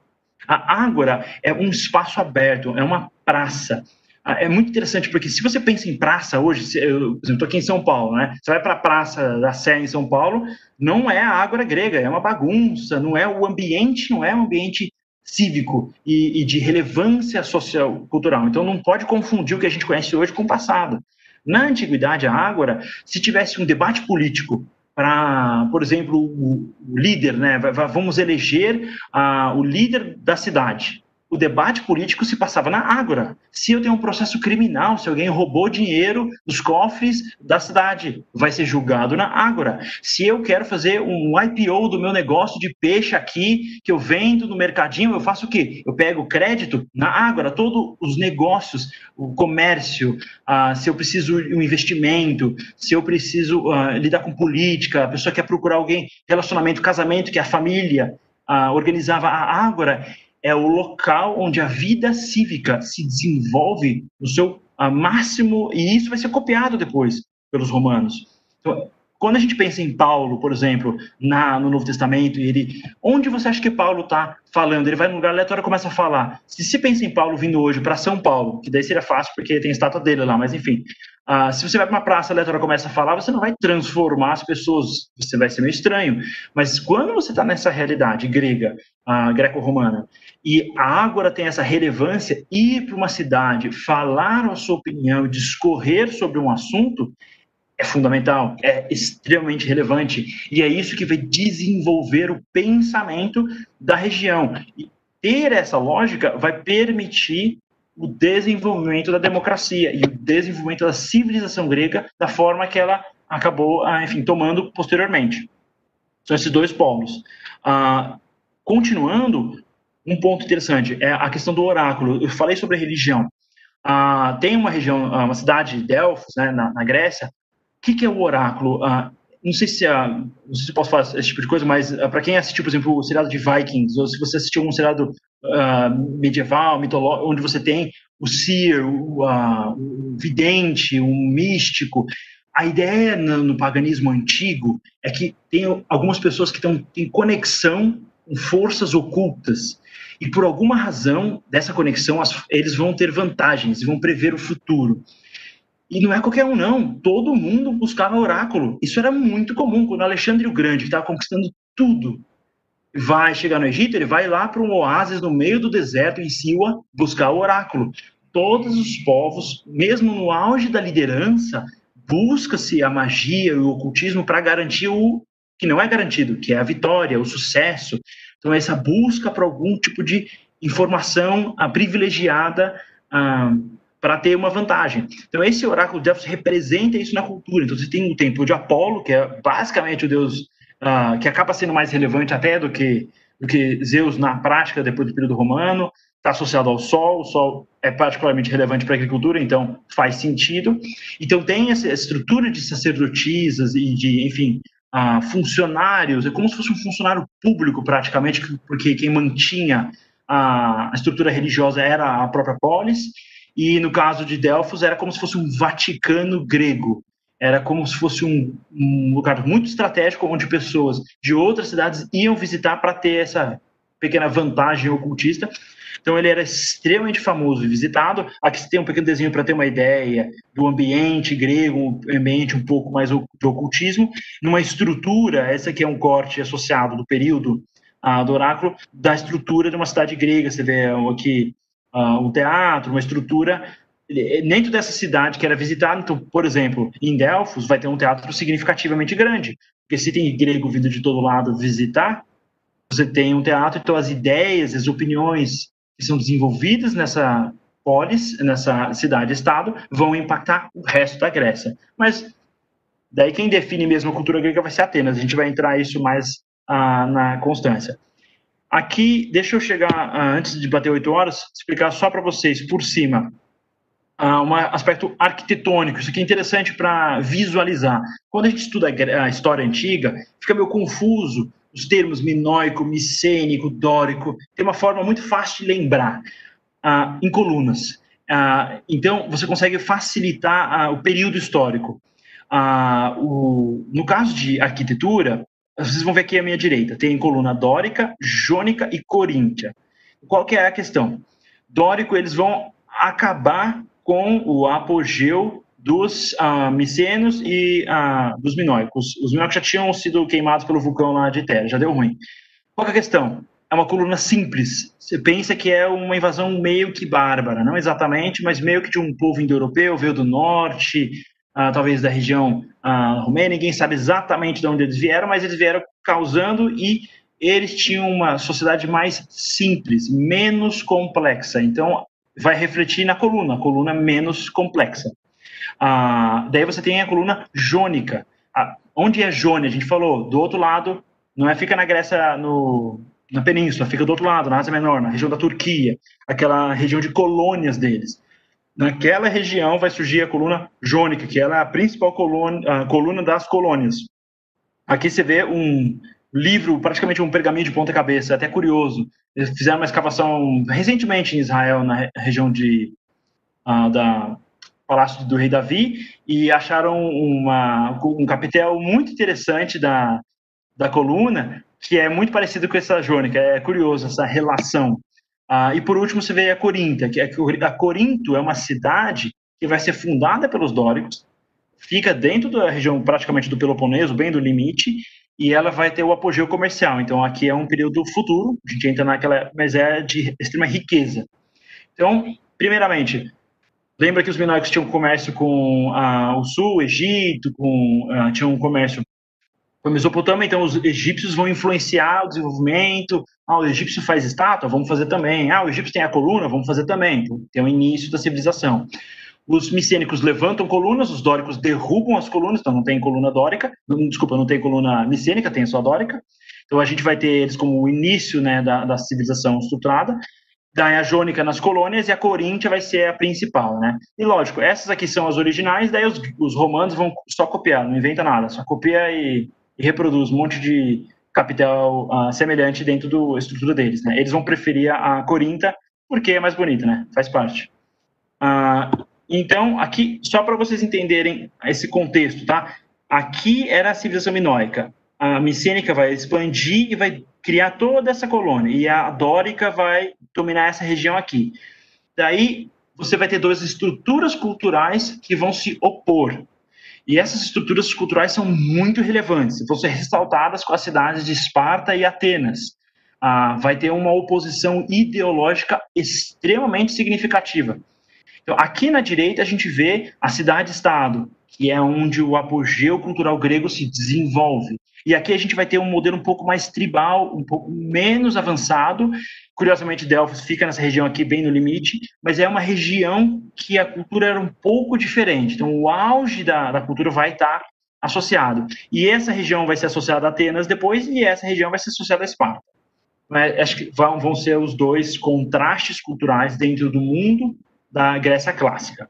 A ágora é um espaço aberto, é uma praça. Ah, é muito interessante porque se você pensa em praça hoje, eu, estou aqui em São Paulo, né? Você vai para a Praça da Sé em São Paulo, não é a ágora grega, é uma bagunça, não é o ambiente, não é um ambiente cívico e, e de relevância social cultural. Então não pode confundir o que a gente conhece hoje com o passado. Na antiguidade, a ágora, se tivesse um debate político para, por exemplo, o, o líder, né? Vamos eleger uh, o líder da cidade o debate político se passava na Ágora. Se eu tenho um processo criminal, se alguém roubou dinheiro dos cofres da cidade, vai ser julgado na Ágora. Se eu quero fazer um IPO do meu negócio de peixe aqui, que eu vendo no mercadinho, eu faço o quê? Eu pego crédito na Ágora, todos os negócios, o comércio, uh, se eu preciso um investimento, se eu preciso uh, lidar com política, a pessoa quer procurar alguém, relacionamento, casamento, que é a família, uh, organizava a Ágora é o local onde a vida cívica se desenvolve no seu máximo, e isso vai ser copiado depois pelos romanos. Então, quando a gente pensa em Paulo, por exemplo, na, no Novo Testamento, e ele, onde você acha que Paulo está falando? Ele vai num lugar aleatório e começa a falar. Se se pensa em Paulo vindo hoje para São Paulo, que daí seria fácil porque tem a estátua dele lá, mas enfim, uh, se você vai para uma praça aleatória e começa a falar, você não vai transformar as pessoas, você vai ser meio estranho. Mas quando você está nessa realidade grega, uh, greco-romana, e a Ágora tem essa relevância, ir para uma cidade, falar a sua opinião, discorrer sobre um assunto, é fundamental, é extremamente relevante. E é isso que vai desenvolver o pensamento da região. E ter essa lógica vai permitir o desenvolvimento da democracia e o desenvolvimento da civilização grega da forma que ela acabou, ah, enfim, tomando posteriormente. São esses dois polos. Ah, continuando, um ponto interessante é a questão do oráculo. Eu falei sobre a religião. Ah, tem uma região, uma cidade, Delfos, né, na, na Grécia, que, que é o oráculo? Ah, não sei se ah, não sei se posso falar esse tipo de coisa, mas ah, para quem assistiu, por exemplo, o seriado de Vikings, ou se você assistiu um seriado ah, medieval, mitológico, onde você tem o seer, o, o vidente, o místico, a ideia no, no, paganismo antigo é que tem algumas pessoas que tão, têm conexão com forças ocultas. E por alguma razão dessa conexão, as, eles vão ter vantagens, vão prever o futuro. E não é qualquer um, não. Todo mundo buscava oráculo. Isso era muito comum. Quando Alexandre o Grande, que estava conquistando tudo, vai chegar no Egito, ele vai lá para um oásis no meio do deserto, em Siwa, buscar o oráculo. Todos os povos, mesmo no auge da liderança, busca-se a magia e o ocultismo para garantir o que não é garantido, que é a vitória, o sucesso. Então, essa busca para algum tipo de informação privilegiada. Ah, para ter uma vantagem. Então, esse oráculo de Delfos representa isso na cultura. Então, você tem o templo de Apolo, que é basicamente o deus uh, que acaba sendo mais relevante até do que, do que Zeus na prática depois do período romano, está associado ao Sol, o Sol é particularmente relevante para a agricultura, então faz sentido. Então, tem essa estrutura de sacerdotisas e de, enfim, funcionários, é como se fosse um funcionário público praticamente, porque quem mantinha a, a estrutura religiosa era a própria polis, e no caso de Delfos era como se fosse um Vaticano grego. Era como se fosse um, um lugar muito estratégico onde pessoas de outras cidades iam visitar para ter essa pequena vantagem ocultista. Então ele era extremamente famoso e visitado. Aqui você tem um pequeno desenho para ter uma ideia do ambiente grego, um ambiente um pouco mais do ocultismo, numa estrutura, essa aqui é um corte associado do período uh, do oráculo, da estrutura de uma cidade grega. Você vê aqui uh, um teatro, uma estrutura dentro dessa cidade que era visitada. Então, por exemplo, em Delfos vai ter um teatro significativamente grande, porque se tem grego vindo de todo lado visitar, você tem um teatro, então as ideias, as opiniões que são desenvolvidas nessa polis, nessa cidade-estado, vão impactar o resto da Grécia. Mas daí quem define mesmo a cultura grega vai ser Atenas. A gente vai entrar isso mais ah, na constância. Aqui, deixa eu chegar, ah, antes de bater oito horas, explicar só para vocês, por cima, uh, um aspecto arquitetônico. Isso aqui é interessante para visualizar. Quando a gente estuda a história antiga, fica meio confuso os termos minoico, micênico, dórico. Tem uma forma muito fácil de lembrar, uh, em colunas. Uh, então, você consegue facilitar o período histórico. O, no caso de arquitetura, vocês vão ver aqui à minha direita, tem coluna dórica, jônica e coríntia. Qual que é a questão? Dórico, eles vão acabar com o apogeu dos uh, micenos e uh, dos minóicos. Os minóicos já tinham sido queimados pelo vulcão lá de Terra, já deu ruim. Qual é a questão? É uma coluna simples. Você pensa que é uma invasão meio que bárbara, não exatamente, mas meio que de um povo indo-europeu, veio do norte, uh, talvez da região romena, ninguém sabe exatamente de onde eles vieram, mas eles vieram causando e eles tinham uma sociedade mais simples, menos complexa. Então, vai refletir na coluna, a coluna menos complexa. Uh, daí você tem a coluna jônica. Uh, onde é Jônia? A gente falou, do outro lado, não é fica na Grécia, no, na península, fica do outro lado, na Ásia Menor, na região da Turquia, aquela região de colônias deles. Naquela região vai surgir a coluna jônica, que ela é a principal coluna, a coluna das colônias. Aqui você vê um livro, praticamente um pergaminho de ponta cabeça, até curioso. Eles fizeram uma escavação recentemente em Israel, na região de uh, da Palácio do Rei Davi, e acharam uma, um capitel muito interessante da, da coluna, que é muito parecido com essa jônica. É curioso essa relação. Ah, e por último, você vê a Corinta, que é a Corinto é uma cidade que vai ser fundada pelos dóricos, fica dentro da região praticamente do Peloponeso, bem do limite, e ela vai ter o apogeu comercial. Então, aqui é um período futuro, a gente entra naquela, mas é de extrema riqueza. Então, primeiramente, lembra que os minoicos tinham comércio com ah, o sul, Egito, com, ah, tinham um comércio com a Mesopotâmia, então os egípcios vão influenciar o desenvolvimento. Ah, o egípcio faz estátua, vamos fazer também. Ah, o egípcio tem a coluna, vamos fazer também. Então, tem o início da civilização. Os micênicos levantam colunas, os dóricos derrubam as colunas, então não tem coluna dórica, não, desculpa, não tem coluna micênica, tem só dórica. Então a gente vai ter eles como o início né, da, da civilização estruturada. Daí a jônica nas colônias e a coríntia vai ser a principal, né? E lógico, essas aqui são as originais, daí os, os romanos vão só copiar, não inventa nada, só copia e e reproduz um monte de capital uh, semelhante dentro da estrutura deles. Né? Eles vão preferir a Corinta porque é mais bonita, né? Faz parte. Uh, então, aqui, só para vocês entenderem esse contexto, tá? Aqui era a civilização minoica. A micênica vai expandir e vai criar toda essa colônia. E a dórica vai dominar essa região aqui. Daí, você vai ter duas estruturas culturais que vão se opor. E essas estruturas culturais são muito relevantes, vão ser ressaltadas com as cidades de Esparta e Atenas. Ah, vai ter uma oposição ideológica extremamente significativa. Então, aqui na direita, a gente vê a cidade-estado, que é onde o apogeu cultural grego se desenvolve. E aqui a gente vai ter um modelo um pouco mais tribal, um pouco menos avançado. Curiosamente, Delfos fica nessa região aqui, bem no limite, mas é uma região que a cultura era um pouco diferente. Então, o auge da, da cultura vai estar associado. E essa região vai ser associada a Atenas depois, e essa região vai ser associada a Esparta. Mas acho que vão, vão ser os dois contrastes culturais dentro do mundo da Grécia clássica.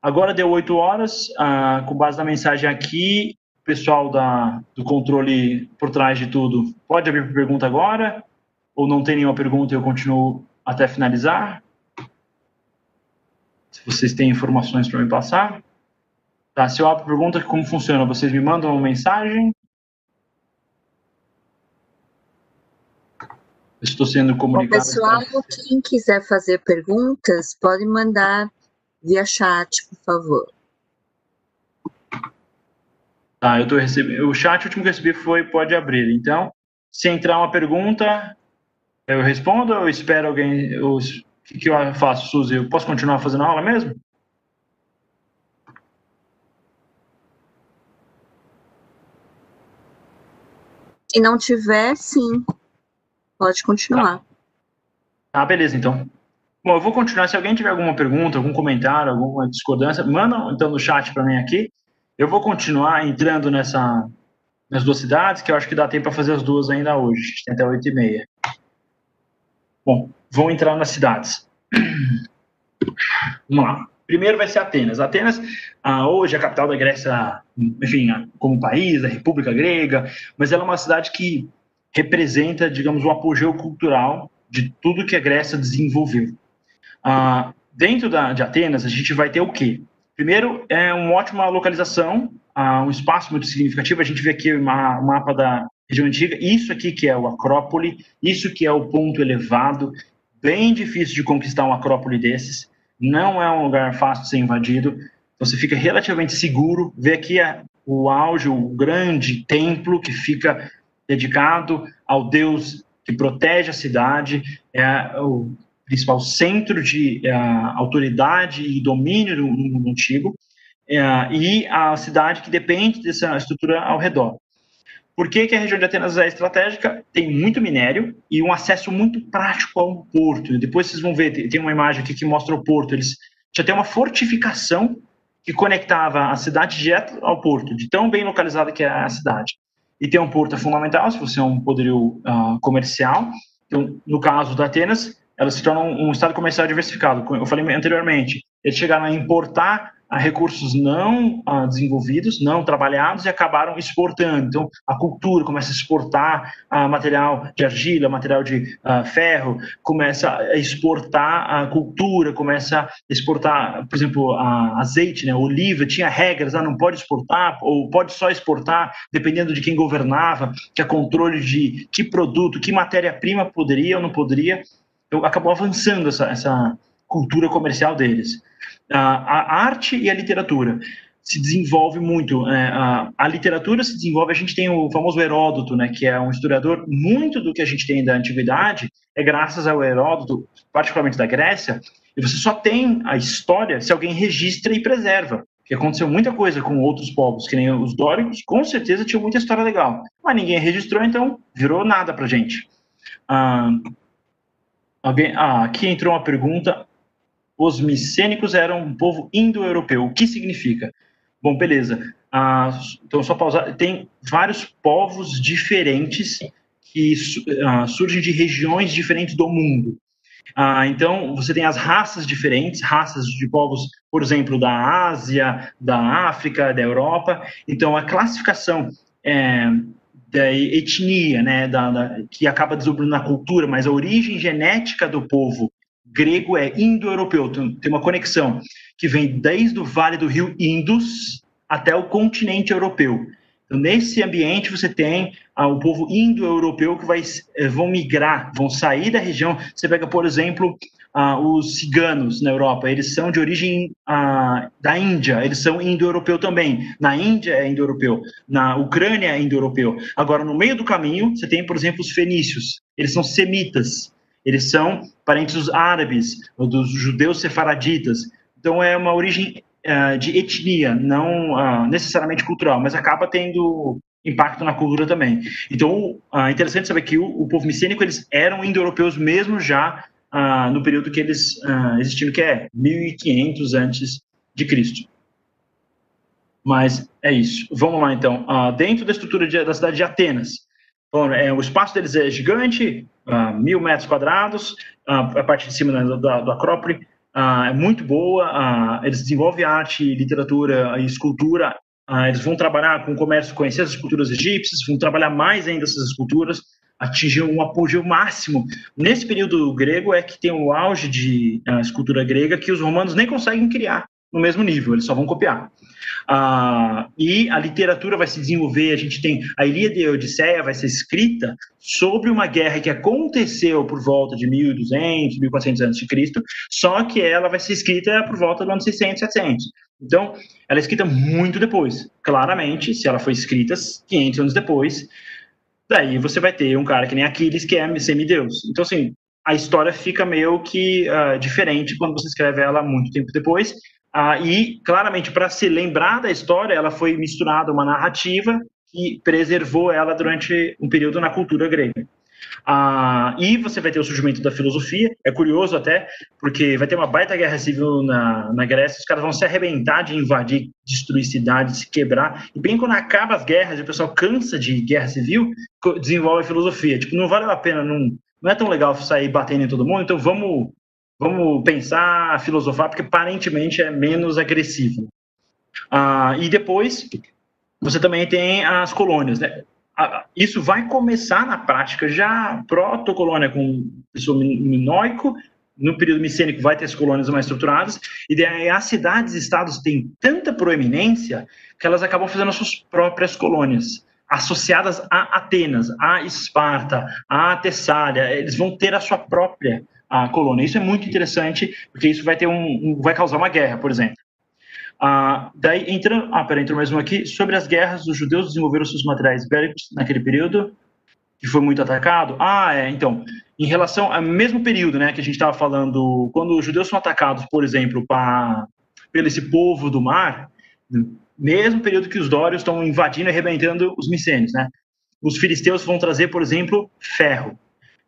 Agora deu oito horas, ah, com base na mensagem aqui, pessoal da, do controle por trás de tudo pode abrir para pergunta agora? Ou não tem nenhuma pergunta e eu continuo até finalizar? Se vocês têm informações para me passar. Tá, se eu abro pergunta, como funciona? Vocês me mandam uma mensagem? Estou sendo comunicado. Bom, pessoal, quem quiser fazer perguntas, pode mandar via chat, por favor. Tá, eu tô recebendo. O chat último que eu recebi foi pode abrir. Então, se entrar uma pergunta, eu respondo ou espero alguém. o que, que eu faço, Suzy? Eu posso continuar fazendo a aula mesmo? Se não tiver, sim. Pode continuar. Tá. Ah, beleza, então. Bom, eu vou continuar. Se alguém tiver alguma pergunta, algum comentário, alguma discordância, manda então no chat para mim aqui. Eu vou continuar entrando nessa, nas duas cidades, que eu acho que dá tempo para fazer as duas ainda hoje. Até 8 e meia. Bom, vou entrar nas cidades. Vamos lá. Primeiro vai ser Atenas. Atenas, ah, hoje, é a capital da Grécia, enfim, como país, da República Grega, mas ela é uma cidade que representa, digamos, o apogeu cultural de tudo que a Grécia desenvolveu. Ah, dentro da, de Atenas, a gente vai ter o quê? Primeiro, é uma ótima localização, ah, um espaço muito significativo. A gente vê aqui o mapa da região antiga. Isso aqui que é o Acrópole, isso que é o ponto elevado. Bem difícil de conquistar um Acrópole desses. Não é um lugar fácil de ser invadido. Você fica relativamente seguro. Vê aqui o auge, o grande templo que fica dedicado ao Deus que protege a cidade, é o principal centro de é, autoridade e domínio do mundo antigo, é, e a cidade que depende dessa estrutura ao redor. Por que, que, a região de Atenas é estratégica? Tem muito minério e um acesso muito prático ao porto. Depois vocês vão ver, tem uma imagem aqui que mostra o porto. Eles já tem uma fortificação que conectava a cidade direto ao porto, de tão bem localizada que é a cidade e ter um porto fundamental se você é um poderio uh, comercial. Então, no caso da Atenas, ela se torna um, estado comercial diversificado. Eu falei anteriormente, eles chegaram a importar a recursos não uh, desenvolvidos, não trabalhados e acabaram exportando. Então, a cultura começa a exportar uh, material de argila, material de uh, ferro, começa a exportar a cultura, começa a exportar, por exemplo, azeite, né, oliva, tinha regras, ah, não pode exportar ou pode só exportar, dependendo de quem governava, tinha controle de que produto, que matéria-prima poderia ou não poderia. Então, acabou avançando essa, essa cultura comercial deles a, arte e a literatura se desenvolve muito. Né? A, a, literatura se desenvolve, a gente tem o famoso Heródoto, né, que é um historiador, muito do que a gente tem da antiguidade é graças ao Heródoto, particularmente da Grécia, e você só tem a história se alguém registra e preserva. Porque aconteceu muita coisa com outros povos, que nem os dóricos, com certeza tinham muita história legal. Mas ninguém registrou, então virou nada pra gente. Ah, alguém, ah, aqui entrou uma pergunta os micênicos eram um povo indo-europeu. O que significa? Bom, beleza. Ah, então, só pausar. Tem vários povos diferentes que ah, surgem de regiões diferentes do mundo. Ah, então, você tem as raças diferentes, raças de povos, por exemplo, da Ásia, da África, da Europa. Então, a classificação é, da etnia, né, da, da, que acaba desdobrando na cultura, mas a origem genética do povo grego é indo-europeu, tem uma conexão que vem desde o vale do rio Indus até o continente europeu. Então, nesse ambiente, você tem ah, o povo indo-europeu que vai, eh, vão migrar, vão sair da região. Você pega, por exemplo, ah, os ciganos na Europa, eles são de origem ah, da Índia, eles são indo-europeu também. Na Índia é indo-europeu, na Ucrânia é indo-europeu. Agora, no meio do caminho, você tem, por exemplo, os fenícios, eles são semitas. Eles são parentes dos árabes, dos judeus sefaraditas. Então é uma origem uh, de etnia, não uh, necessariamente cultural, mas acaba tendo impacto na cultura também. Então, é interessante saber que o, o povo micênico, eles eram indo-europeus mesmo já ah, no período que eles ah, existiram, que é 1500 antes de Cristo. Mas é isso. Vamos lá, então. Ah, dentro da estrutura de, da cidade de Atenas, bom, é, o espaço deles é gigante, ah, mil metros quadrados, ah, a parte de cima da, da, do Acrópole ah, é muito boa. Eles desenvolvem arte, literatura e escultura. Eles vão trabalhar com o comércio, conhecer as esculturas egípcias, vão trabalhar mais ainda essas esculturas, atingir um apogeu máximo. Nesse período grego é que tem o auge de escultura grega que os romanos nem conseguem criar no mesmo nível, eles só vão copiar. Ah, e a literatura vai se desenvolver. A gente tem a Ilíada e a Odisseia vai ser escrita sobre uma guerra que aconteceu por volta de 1200, 1400 a.C., só que ela vai ser escrita por volta do ano 600, 700. Então, ela é escrita muito depois. Claramente, se ela foi escrita 500 anos depois, daí você vai ter um cara que nem Aquiles, que é semideus. Então, assim, a história fica meio que uh, diferente quando você escreve ela muito tempo depois, ah, e, claramente, para se lembrar da história, ela foi misturada uma narrativa que preservou ela durante um período na cultura grega. Ah, e você vai ter o surgimento da filosofia. É curioso até, porque vai ter uma baita guerra civil na, na Grécia, os caras vão se arrebentar de invadir, destruir cidades, se quebrar. E bem quando acaba as guerras e o pessoal cansa de guerra civil, desenvolve a filosofia. Tipo, não vale a pena, não, não é tão legal sair batendo em todo mundo, então vamos vamos pensar, filosofar, porque aparentemente é menos agressivo. Ah, e depois, você também tem as colônias, né? Isso vai começar na prática já proto-colônia com pessoa minoico, no período micênico vai ter as colônias mais estruturadas, e daí as cidades e estados têm tanta proeminência que elas acabam fazendo as suas próprias colônias, associadas a Atenas, a Esparta, a Tessália, eles vão ter a sua própria a colônia. Isso é muito interessante, porque isso vai ter um, um vai causar uma guerra, por exemplo. Ah, daí entra, ah, pera, entrou mais um aqui, sobre as guerras, os judeus desenvolveram seus materiais bélicos naquele período, que foi muito atacado. Ah, é, então, em relação ao mesmo período, né, que a gente estava falando, quando os judeus são atacados, por exemplo, pra, pelo esse povo do mar, mesmo período que os dórios estão invadindo e arrebentando os micênios, né, os filisteus vão trazer, por exemplo, ferro.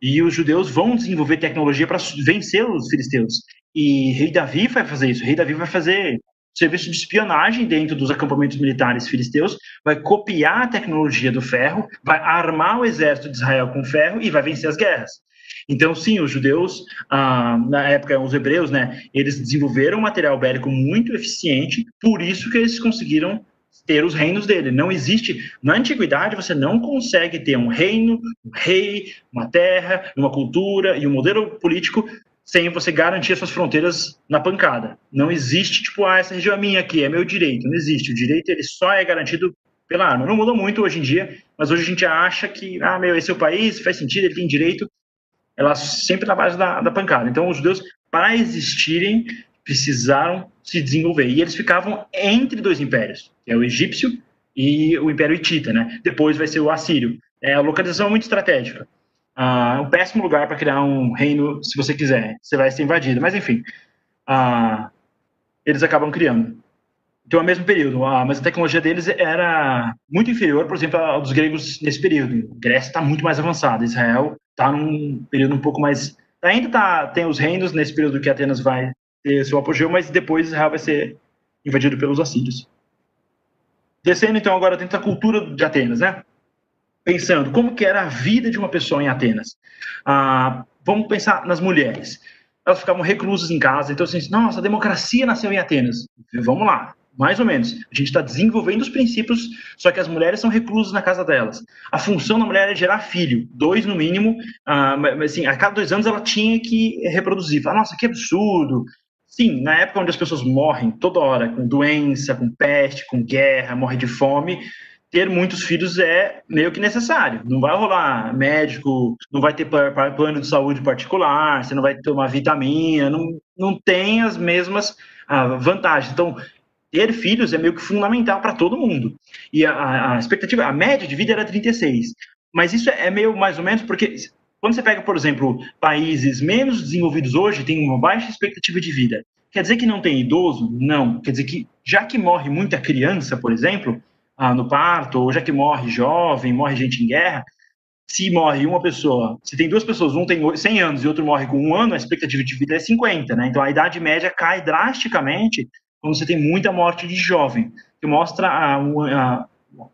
E os judeus vão desenvolver tecnologia para vencer os filisteus. E rei Davi vai fazer isso. rei Davi vai fazer serviço de espionagem dentro dos acampamentos militares filisteus, vai copiar a tecnologia do ferro, vai armar o exército de Israel com ferro e vai vencer as guerras. Então, sim, os judeus, ah, na época, os hebreus, né, eles desenvolveram um material bélico muito eficiente, por isso que eles conseguiram ter os reinos dele. Não existe. Na antiguidade, você não consegue ter um reino, um rei, uma terra, uma cultura e um modelo político sem você garantir suas fronteiras na pancada. Não existe, tipo, ah, essa região é minha aqui, é meu direito. Não existe. O direito ele só é garantido pela arma. Não mudou muito hoje em dia, mas hoje a gente acha que, ah, meu, esse é o país, faz sentido, ele tem direito. Ela sempre na base da, da pancada. Então, os judeus, para existirem, precisaram se desenvolver. E eles ficavam entre dois impérios, que é o egípcio e o Império Hitita, né? Depois vai ser o assírio. É, a localização é muito estratégica. É um péssimo lugar para criar um reino, se você quiser. Você vai ser invadido. Mas, enfim, ah, eles acabam criando. Então, é o mesmo período. Ah, mas a tecnologia deles era muito inferior, por exemplo, à dos gregos nesse período. A Grécia está muito mais avançada. Israel está num período um pouco mais... Ainda tá, tem os reinos nesse período que Atenas vai ter seu apogeu, mas depois Israel vai ser invadido pelos assírios. Descendo então agora dentro da cultura de Atenas, né? Pensando como que era a vida de uma pessoa em Atenas. Ah, vamos pensar nas mulheres. Elas ficavam reclusas em casa, então assim, nossa, a democracia nasceu em Atenas. Vamos lá, mais ou menos. A gente está desenvolvendo os princípios, só que as mulheres são reclusas na casa delas. A função da mulher é gerar filho, dois no mínimo. Ah, mas, assim, a cada dois anos ela tinha que reproduzir. Fala, nossa, que absurdo! Sim, na época onde as pessoas morrem toda hora, com doença, com peste, com guerra, morrem de fome, ter muitos filhos é meio que necessário. Não vai rolar médico, não vai ter plano de saúde particular, você não vai tomar vitamina, não, não tem as mesmas ah, vantagens. Então, ter filhos é meio que fundamental para todo mundo. E a, a, expectativa, a média de vida era 36. Mas isso é meio mais ou menos porque quando você pega, por exemplo, países menos desenvolvidos hoje, tem uma baixa expectativa de vida. Quer dizer que não tem idoso? Não. Quer dizer que, já que morre muita criança, por exemplo, ah, no parto, ou já que morre jovem, morre gente em guerra, se morre uma pessoa, se tem duas pessoas, um tem 100 anos e outro morre com um ano, a expectativa de vida é 50, né? Então a idade média cai drasticamente quando você tem muita morte de jovem, que mostra a, a,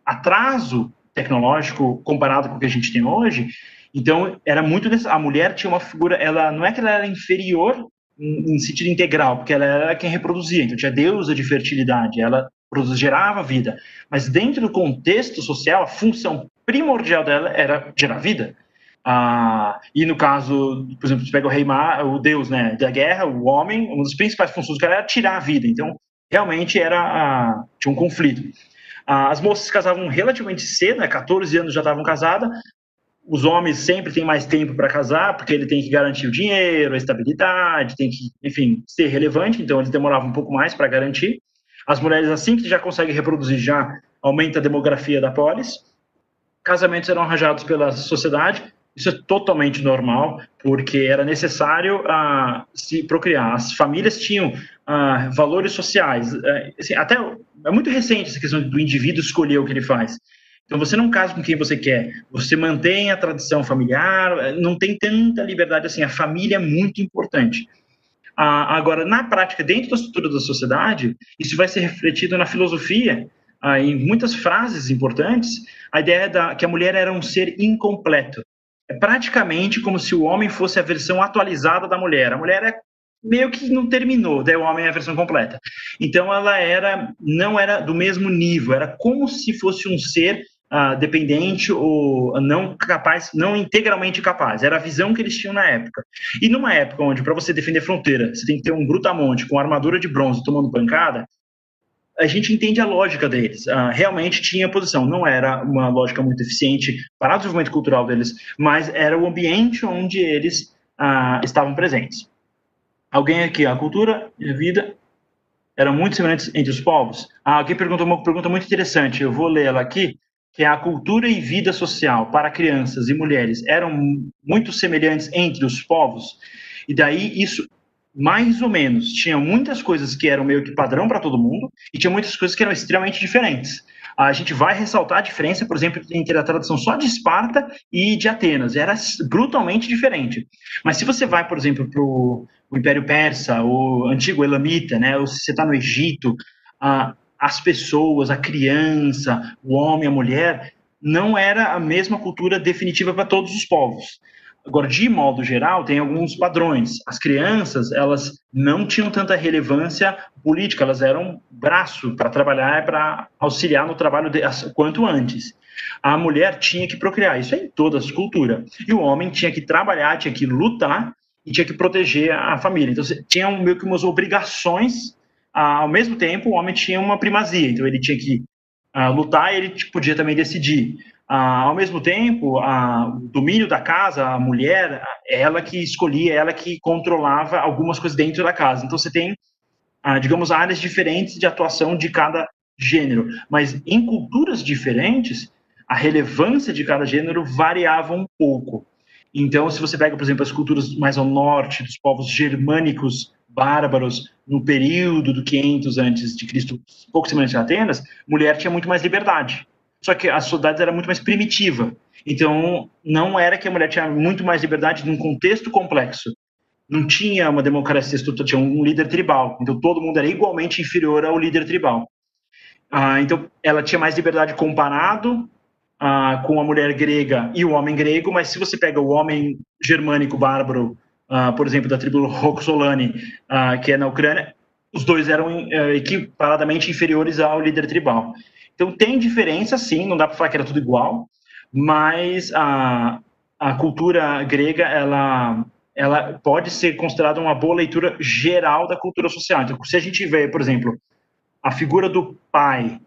atraso tecnológico comparado com o que a gente tem hoje. Então era muito a mulher tinha uma figura, ela não é que ela era inferior em, em sentido integral, porque ela era quem reproduzia, então tinha deusa de fertilidade, ela gerava vida, mas dentro do contexto social, a função primordial dela era gerar vida. Ah, e no caso, por exemplo, você pega o rei Mar, o deus né, da guerra, o homem, uma das principais funções do cara era tirar a vida. Então, realmente era ah, tinha um conflito. Ah, as moças casavam relativamente cedo, né, 14 anos já estavam casadas. Os homens sempre têm mais tempo para casar, porque ele tem que garantir o dinheiro, a estabilidade, tem que, enfim, ser relevante. Então, eles demoravam um pouco mais para garantir. As mulheres, assim que já conseguem reproduzir, já aumenta a demografia da polis. Casamentos eram arranjados pela sociedade, isso é totalmente normal, porque era necessário uh, se procriar. As famílias tinham uh, valores sociais. Uh, assim, até é muito recente essa questão do indivíduo escolher o que ele faz. Então você não casa com quem você quer, você mantém a tradição familiar, não tem tanta liberdade assim. A família é muito importante. Ah, agora, na prática, dentro da estrutura da sociedade, isso vai ser refletido na filosofia, ah, em muitas frases importantes, a ideia da, que a mulher era um ser incompleto. É praticamente como se o homem fosse a versão atualizada da mulher. A mulher é meio que não terminou, daí o homem é a versão completa. Então ela era não era do mesmo nível, era como se fosse um ser dependente ou não capaz, não integralmente capaz. Era a visão que eles tinham na época. E numa época onde, para você defender fronteira, você tem que ter um brutamonte com armadura de bronze tomando pancada, a gente entende a lógica deles. Uh, realmente tinha posição. Não era uma lógica muito eficiente para o desenvolvimento cultural deles, mas era o ambiente onde eles uh, estavam presentes. Alguém aqui, a cultura e a vida eram muito semelhantes entre os povos? Ah, alguém perguntou uma pergunta muito interessante. Eu vou ler ela aqui que a cultura e vida social para crianças e mulheres eram muito semelhantes entre os povos, e daí isso mais ou menos tinha muitas coisas que eram meio que padrão para todo mundo e tinha muitas coisas que eram extremamente diferentes. A gente vai ressaltar a diferença, por exemplo, entre a tradução só de Esparta e de Atenas. Era brutalmente diferente. Mas se você vai, por exemplo, para o Império Persa, o antigo Elamita, né, ou se você está no Egito, a, as pessoas, a criança, o homem, a mulher, não era a mesma cultura definitiva para todos os povos. Agora, de modo geral, tem alguns padrões. As crianças, elas não tinham tanta relevância política, elas eram braço para trabalhar, para auxiliar no trabalho de, quanto antes. A mulher tinha que procriar, isso é em todas as culturas. E o homem tinha que trabalhar, tinha que lutar e tinha que proteger a família. Então, tinha meio que umas obrigações ao mesmo tempo, o homem tinha uma primazia, então ele tinha que uh, lutar e ele podia também decidir. Uh, ao mesmo tempo, o domínio da casa, a mulher, ela que escolhia, ela que controlava algumas coisas dentro da casa. Então você tem, digamos, áreas diferentes de atuação de cada gênero, mas em culturas diferentes, a relevância de cada gênero variava um pouco. Então, se você pega, por exemplo, as culturas mais ao norte, dos povos germânicos bárbaros no período do 500 antes de Cristo, pouco semelhante a Atenas, mulher tinha muito mais liberdade. Só que a sociedade era muito mais primitiva. Então, não era que a mulher tinha muito mais liberdade num contexto complexo. Não tinha uma democracia estruturada, tinha um líder tribal. Então, todo mundo era igualmente inferior ao líder tribal. Ah, então, ela tinha mais liberdade comparado ah, com a mulher grega e o homem grego, mas se você pega o homem germânico bárbaro uh, por exemplo, da tribo Roxolani, uh, que é na Ucrânia, os dois eram uh, equiparadamente inferiores ao líder tribal. Então tem diferença, sim, não dá para falar que era tudo igual, mas a, a cultura grega, ela, ela pode ser considerada uma boa leitura geral da cultura social. Então, se a gente vê, por exemplo, a figura do pai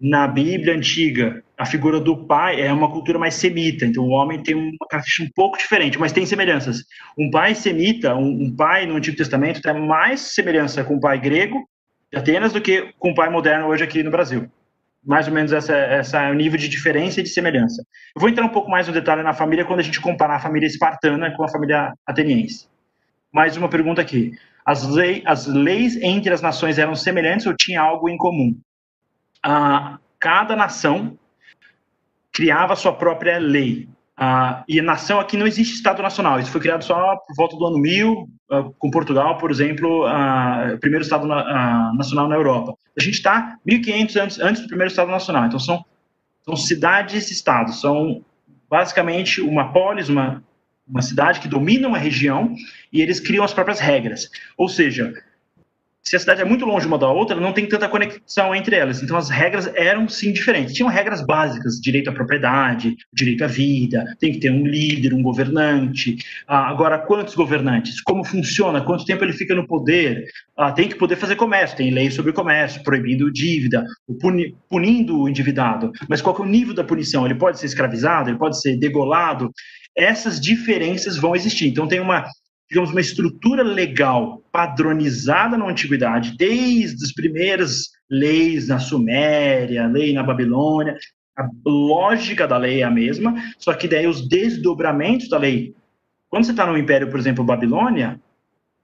na Bíblia antiga, a figura do pai é uma cultura mais semita, então o homem tem uma característica um pouco diferente, mas tem semelhanças. Um pai semita, um, um pai no Antigo Testamento tem mais semelhança com o pai grego de Atenas do que com o pai moderno hoje aqui no Brasil. Mais ou menos essa, essa é o nível de diferença e de semelhança. Eu vou entrar um pouco mais no detalhe na família quando a gente comparar a família espartana com a família ateniense. Mais uma pergunta aqui. As, lei, as leis entre as nações eram semelhantes ou tinha algo em comum? Ah, cada nação criava sua própria lei. Ah, e nação aqui não existe Estado Nacional, isso foi criado só por volta do ano 1000, ah, com Portugal, por exemplo, ah, primeiro Estado na, ah, Nacional na Europa. A gente está 1500 antes, antes do primeiro Estado Nacional, então são, são cidades-estados, são basicamente uma polis, uma, uma cidade que domina uma região e eles criam as próprias regras. Ou seja, se a cidade é muito longe uma da outra, não tem tanta conexão entre elas. Então as regras eram sim diferentes. Tinham regras básicas, direito à propriedade, direito à vida, tem que ter um líder, um governante. Ah, agora, quantos governantes? Como funciona? Quanto tempo ele fica no poder? Ah, tem que poder fazer comércio, tem lei sobre comércio, proibindo dívida, puni punindo o endividado. Mas qual é o nível da punição? Ele pode ser escravizado, ele pode ser degolado. Essas diferenças vão existir. Então tem uma digamos, uma estrutura legal padronizada na antiguidade, desde as primeiras leis na Suméria, lei na Babilônia, a lógica da lei é a mesma, só que daí os desdobramentos da lei. Quando você está no Império, por exemplo, Babilônia,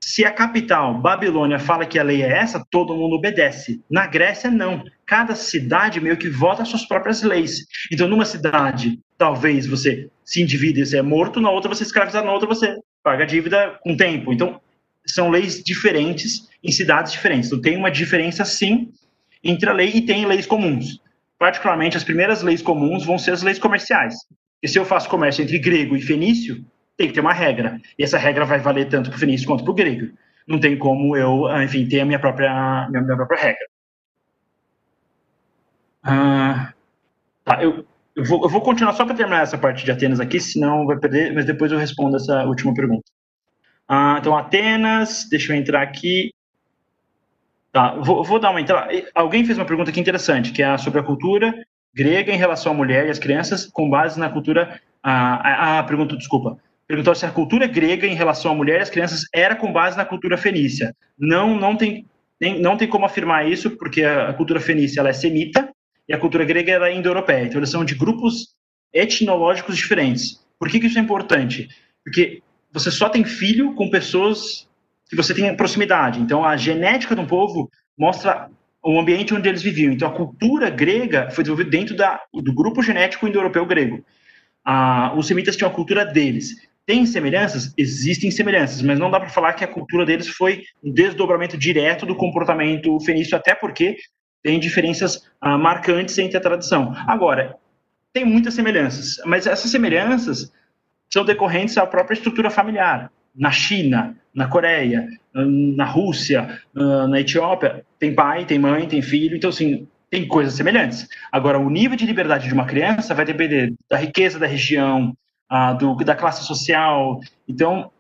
se a capital, Babilônia, fala que a lei é essa, todo mundo obedece. Na Grécia, não. Cada cidade meio que vota as suas próprias leis. Então, numa cidade, talvez você se endivide e você é morto, na outra você é escravizado, na outra você paga a dívida com tempo. Então, são leis diferentes em cidades diferentes. Então, tem uma diferença, sim, entre a lei e tem leis comuns. Particularmente, as primeiras leis comuns vão ser as leis comerciais. E se eu faço comércio entre grego e fenício, tem que ter uma regra. E essa regra vai valer tanto para o fenício quanto para o grego. Não tem como eu, enfim, ter a minha própria, minha, minha própria regra. Ah, tá, eu, eu vou, eu vou continuar só para terminar essa parte de Atenas aqui, senão vai perder, mas depois eu respondo essa última pergunta. Ah, então, Atenas, deixa eu entrar aqui. Tá, vou, vou, dar uma entrada. Alguém fez uma pergunta aqui interessante, que é sobre a cultura grega em relação à mulher e às crianças, com base na cultura. Ah, ah, pergunta, desculpa. Perguntou se a cultura grega em relação à mulher e às crianças era com base na cultura fenícia. Não, não tem, nem, não tem como afirmar isso, porque a cultura fenícia ela é semita, e a cultura grega era indo-europeia. Então, eles são de grupos etnológicos diferentes. Por que, que isso é importante? Porque você só tem filho com pessoas que você tem proximidade. Então, a genética de um povo mostra o ambiente onde eles viviam. Então, a cultura grega foi desenvolvida dentro da, do grupo genético indo-europeu grego. Ah, os semitas tinham a cultura deles. Tem semelhanças? Existem semelhanças, mas não dá para falar que a cultura deles foi um desdobramento direto do comportamento fenício, até porque tem diferenças ah, marcantes entre a tradição. Agora, tem muitas semelhanças, mas essas semelhanças são decorrentes da própria estrutura familiar. Na China, na Coreia, na Rússia, ah, na Etiópia, tem pai, tem mãe, tem filho, então, assim, tem coisas semelhantes. Agora, o nível de liberdade de uma criança vai depender da riqueza da região, ah, do, da classe social. Então,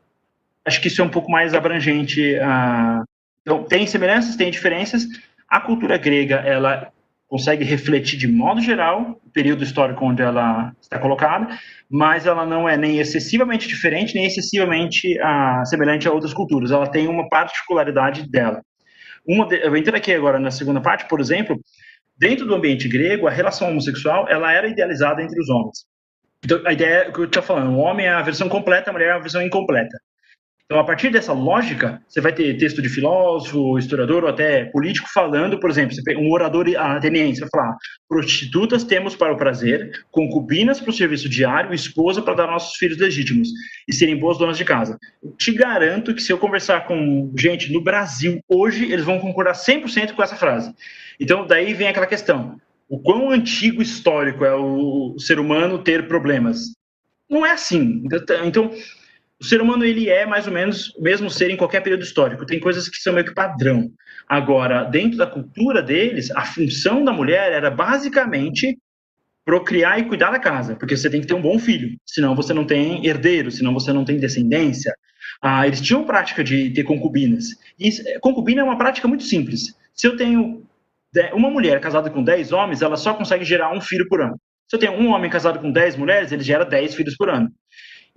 acho que isso é um pouco mais abrangente. Ah, então, tem semelhanças, tem diferenças, a cultura grega, ela consegue refletir de modo geral o período histórico onde ela está colocada, mas ela não é nem excessivamente diferente, nem excessivamente ah, semelhante a outras culturas. Ela tem uma particularidade dela. Uma de, eu entro aqui agora na segunda parte, por exemplo, dentro do ambiente grego, a relação homossexual ela era idealizada entre os homens. Então, a ideia é que eu estou falando, o homem é a versão completa, a mulher é a versão incompleta. Então, a partir dessa lógica, você vai ter texto de filósofo, historiador ou até político falando, por exemplo, um orador ateniense vai falar: prostitutas temos para o prazer, concubinas para o serviço diário, esposa para dar nossos filhos legítimos e serem boas donas de casa. Eu te garanto que se eu conversar com gente no Brasil hoje, eles vão concordar 100% com essa frase. Então, daí vem aquela questão: o quão antigo histórico é o ser humano ter problemas? Não é assim. Então, o ser humano ele é mais ou menos o mesmo ser em qualquer período histórico. Tem coisas que são meio que padrão. Agora, dentro da cultura deles, a função da mulher era basicamente procriar e cuidar da casa, porque você tem que ter um bom filho, senão você não tem herdeiro, senão você não tem descendência. Ah, eles tinham prática de ter concubinas. E concubina é uma prática muito simples. Se eu tenho uma mulher casada com 10 homens, ela só consegue gerar um filho por ano. Se eu tenho um homem casado com 10 mulheres, ele gera 10 filhos por ano.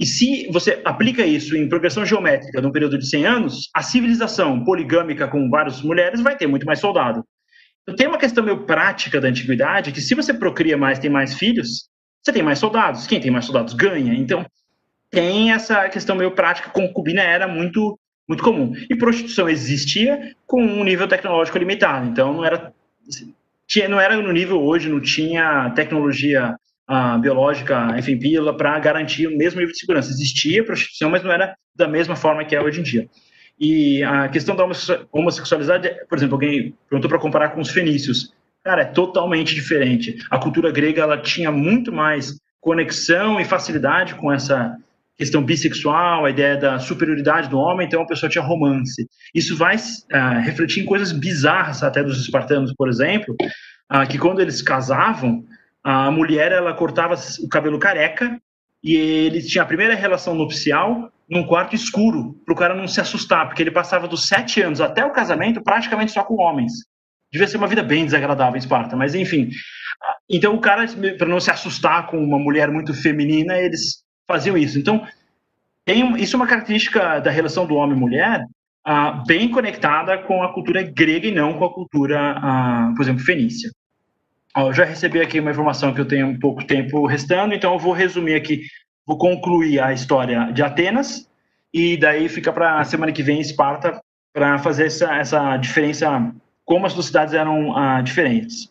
E se você aplica isso em progressão geométrica num período de 100 anos, a civilização poligâmica com várias mulheres vai ter muito mais soldado. Então, tem uma questão meio prática da antiguidade que se você procria mais, tem mais filhos, você tem mais soldados. Quem tem mais soldados ganha. Então, tem essa questão meio prática. Concubina era muito, muito comum. E prostituição existia com um nível tecnológico limitado. Então, não era. tinha, não era no nível hoje, não tinha tecnologia uh, biológica, enfim, pílula, para garantir o mesmo nível de segurança. Existia prostituição, mas não era da mesma forma que é hoje em dia. E a questão da homossexualidade, por exemplo, alguém perguntou para comparar com os fenícios. Cara, é totalmente diferente. A cultura grega ela tinha muito mais conexão e facilidade com essa questão bissexual, a ideia da superioridade do homem, então a pessoa tinha romance. Isso vai uh, refletir em coisas bizarras até dos espartanos, por exemplo, uh, que quando eles casavam, a mulher ela cortava o cabelo careca e ele tinha a primeira relação nupcial num quarto escuro, para o cara não se assustar, porque ele passava dos sete anos até o casamento praticamente só com homens. Devia ser uma vida bem desagradável em Esparta, mas enfim. Então o cara, para não se assustar com uma mulher muito feminina, eles faziam isso. Então, tem, isso é uma característica da relação do homem e mulher ah, bem conectada com a cultura grega e não com a cultura, ah, por exemplo, fenícia. Eu já recebi aqui uma informação que eu tenho um pouco tempo restando, então eu vou resumir aqui, vou concluir a história de Atenas e daí fica para a semana que vem Esparta para fazer essa, essa diferença, como as duas cidades eram ah, diferentes.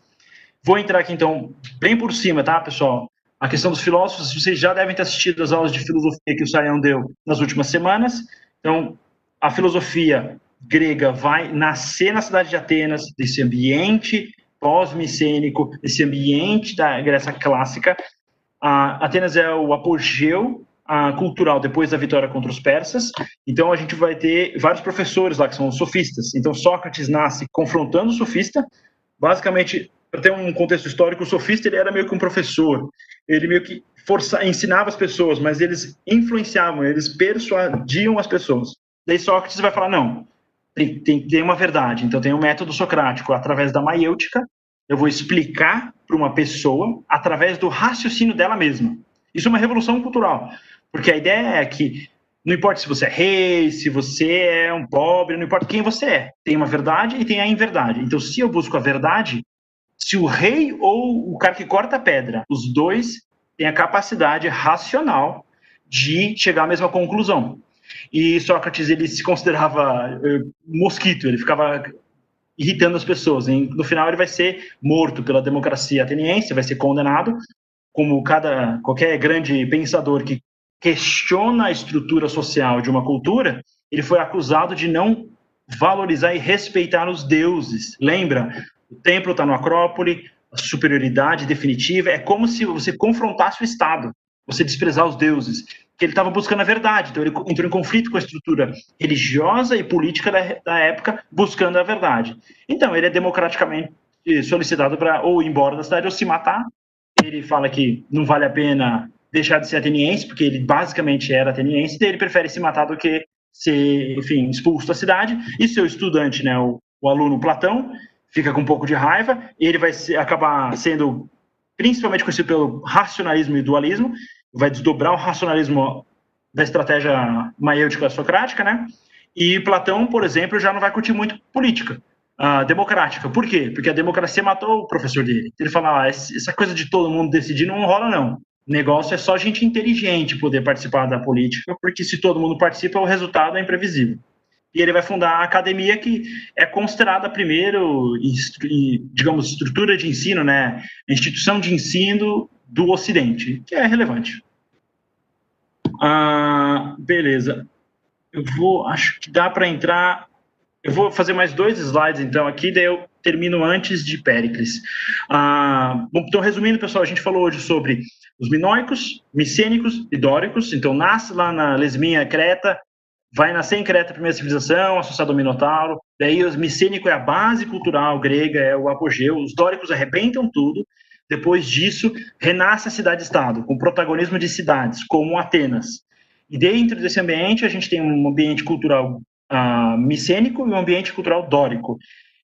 Vou entrar aqui então bem por cima, tá, pessoal? A questão dos filósofos, vocês já devem ter assistido as aulas de filosofia que o Saião deu nas últimas semanas. Então, a filosofia grega vai nascer na cidade de Atenas, desse ambiente pós-micênico, esse ambiente da Grécia clássica. A Atenas é o apogeu a, cultural depois da vitória contra os persas. Então a gente vai ter vários professores lá que são sofistas. Então Sócrates nasce confrontando o sofista. Basicamente, para ter um contexto histórico, o sofista ele era meio que um professor. Ele meio que força, ensinava as pessoas, mas eles influenciavam, eles persuadiam as pessoas. Daí Sócrates vai falar não, tem, tem, tem uma verdade. Então, tem um método socrático através da maiêutica. Eu vou explicar para uma pessoa através do raciocínio dela mesma. Isso é uma revolução cultural, porque a ideia é que não importa se você é rei, se você é um pobre, não importa quem você é. Tem uma verdade e tem a inverdade. Então, se eu busco a verdade, se o rei ou o cara que corta a pedra, os dois têm a capacidade racional de chegar à mesma conclusão. E Sócrates ele se considerava uh, mosquito, ele ficava irritando as pessoas. No final ele vai ser morto pela democracia ateniense, vai ser condenado, como cada qualquer grande pensador que questiona a estrutura social de uma cultura, ele foi acusado de não valorizar e respeitar os deuses. Lembra? O templo está no Acrópole, a superioridade definitiva é como se você confrontasse o Estado, você desprezar os deuses que ele estava buscando a verdade. Então, ele entrou em conflito com a estrutura religiosa e política da, da época, buscando a verdade. Então, ele é democraticamente solicitado para ou ir embora da cidade ou se matar. Ele fala que não vale a pena deixar de ser ateniense, porque ele basicamente era ateniense, e ele prefere se matar do que ser, enfim, expulso da cidade. E seu estudante, né, o, o aluno Platão, fica com um pouco de raiva, e ele vai ser, acabar sendo principalmente conhecido pelo racionalismo e dualismo, vai desdobrar o racionalismo da estratégia maiêutica socrática, né? E Platão, por exemplo, já não vai curtir muito política uh, democrática. Por quê? Porque a democracia matou o professor dele. Ele fala, ah, essa coisa de todo mundo decidir não rola, não. O negócio é só gente inteligente poder participar da política, porque se todo mundo participa, o resultado é imprevisível. E ele vai fundar a academia que é considerada primeiro, digamos, estrutura de ensino, né? Instituição de ensino do Ocidente, que é relevante. Ah, beleza. Eu vou, acho que dá para entrar. Eu vou fazer mais dois slides então aqui, daí eu termino antes de Péricles. Ah, bom, então, resumindo, pessoal, a gente falou hoje sobre os minoicos, micênicos e dóricos. Então, nasce lá na Lesminha, Creta, vai nascer em Creta a primeira civilização, associado ao Minotauro. Daí, os micênico é a base cultural grega, é o apogeu. Os dóricos arrebentam tudo. Depois disso, renasce a cidade-estado, com protagonismo de cidades, como Atenas. E dentro desse ambiente, a gente tem um ambiente cultural uh, micênico e um ambiente cultural dórico.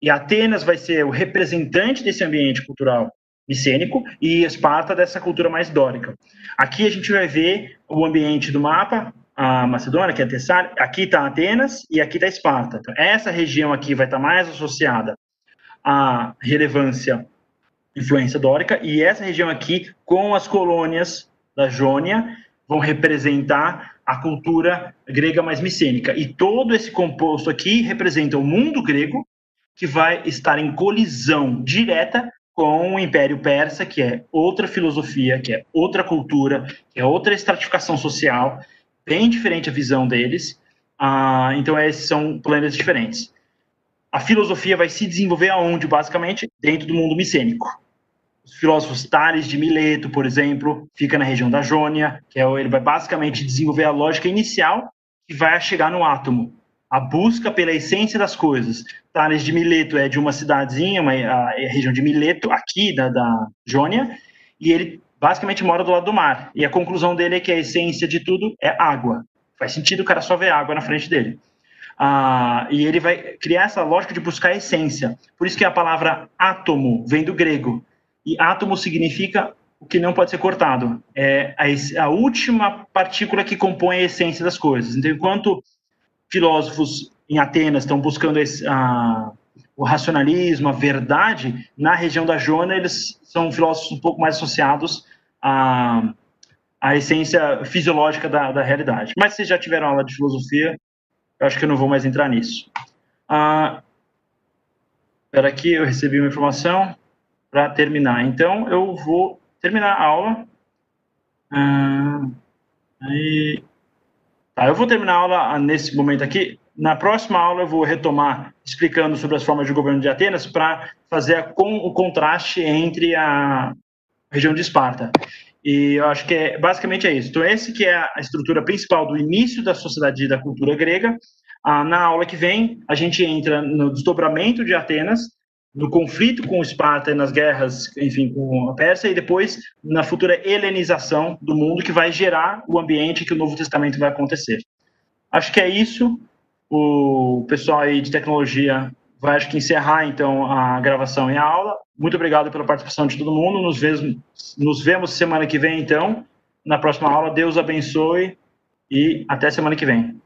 E Atenas vai ser o representante desse ambiente cultural micênico e Esparta dessa cultura mais dórica. Aqui a gente vai ver o ambiente do mapa, a Macedônia, que é Tessália, aqui está Atenas e aqui está Esparta. Então, essa região aqui vai estar tá mais associada à relevância influência dórica, e essa região aqui, com as colônias da Jônia, vão representar a cultura grega mais micênica. E todo esse composto aqui representa o mundo grego, que vai estar em colisão direta com o Império Persa, que é outra filosofia, que é outra cultura, que é outra estratificação social, bem diferente a visão deles. Ah, então, esses são planetas diferentes. A filosofia vai se desenvolver aonde, basicamente? Dentro do mundo micênico. Os filósofos Tales de Mileto, por exemplo, fica na região da Jônia, que é, ele vai basicamente desenvolver a lógica inicial que vai chegar no átomo, a busca pela essência das coisas. Tales de Mileto é de uma cidadezinha, uma, a, a região de Mileto, aqui da, da Jônia, e ele basicamente mora do lado do mar. E a conclusão dele é que a essência de tudo é água. Faz sentido o cara só ver água na frente dele. Ah, e ele vai criar essa lógica de buscar a essência. Por isso que a palavra átomo vem do grego. E átomo significa o que não pode ser cortado. É a, a última partícula que compõe a essência das coisas. Então, enquanto filósofos em Atenas estão buscando esse, a, o racionalismo, a verdade, na região da Jônia, eles são filósofos um pouco mais associados à, essência fisiológica da, da realidade. Mas se vocês já tiveram aula de filosofia, eu acho que eu não vou mais entrar nisso. Ah, espera aqui, eu recebi uma informação para terminar. Então, eu vou terminar a aula. Ah, aí, tá, eu vou terminar a aula nesse momento aqui. Na próxima aula, eu vou retomar explicando sobre as formas de governo de Atenas para fazer com, o contraste entre a região de Esparta. E eu acho que é, basicamente é isso. Então, esse que é a estrutura principal do início da sociedade e da cultura grega. Ah, na aula que vem, a gente entra no desdobramento de Atenas, no conflito com Esparta e nas guerras, enfim, com a Pérsia, e depois na futura helenização do mundo que vai gerar o ambiente que o Novo Testamento vai acontecer. Acho que é isso. O pessoal aí de tecnologia vai, acho que, encerrar, então, a gravação e a aula. Muito obrigado pela participação de todo mundo. Nos vemos, nos vemos semana que vem, então, na próxima aula. Deus abençoe e até semana que vem.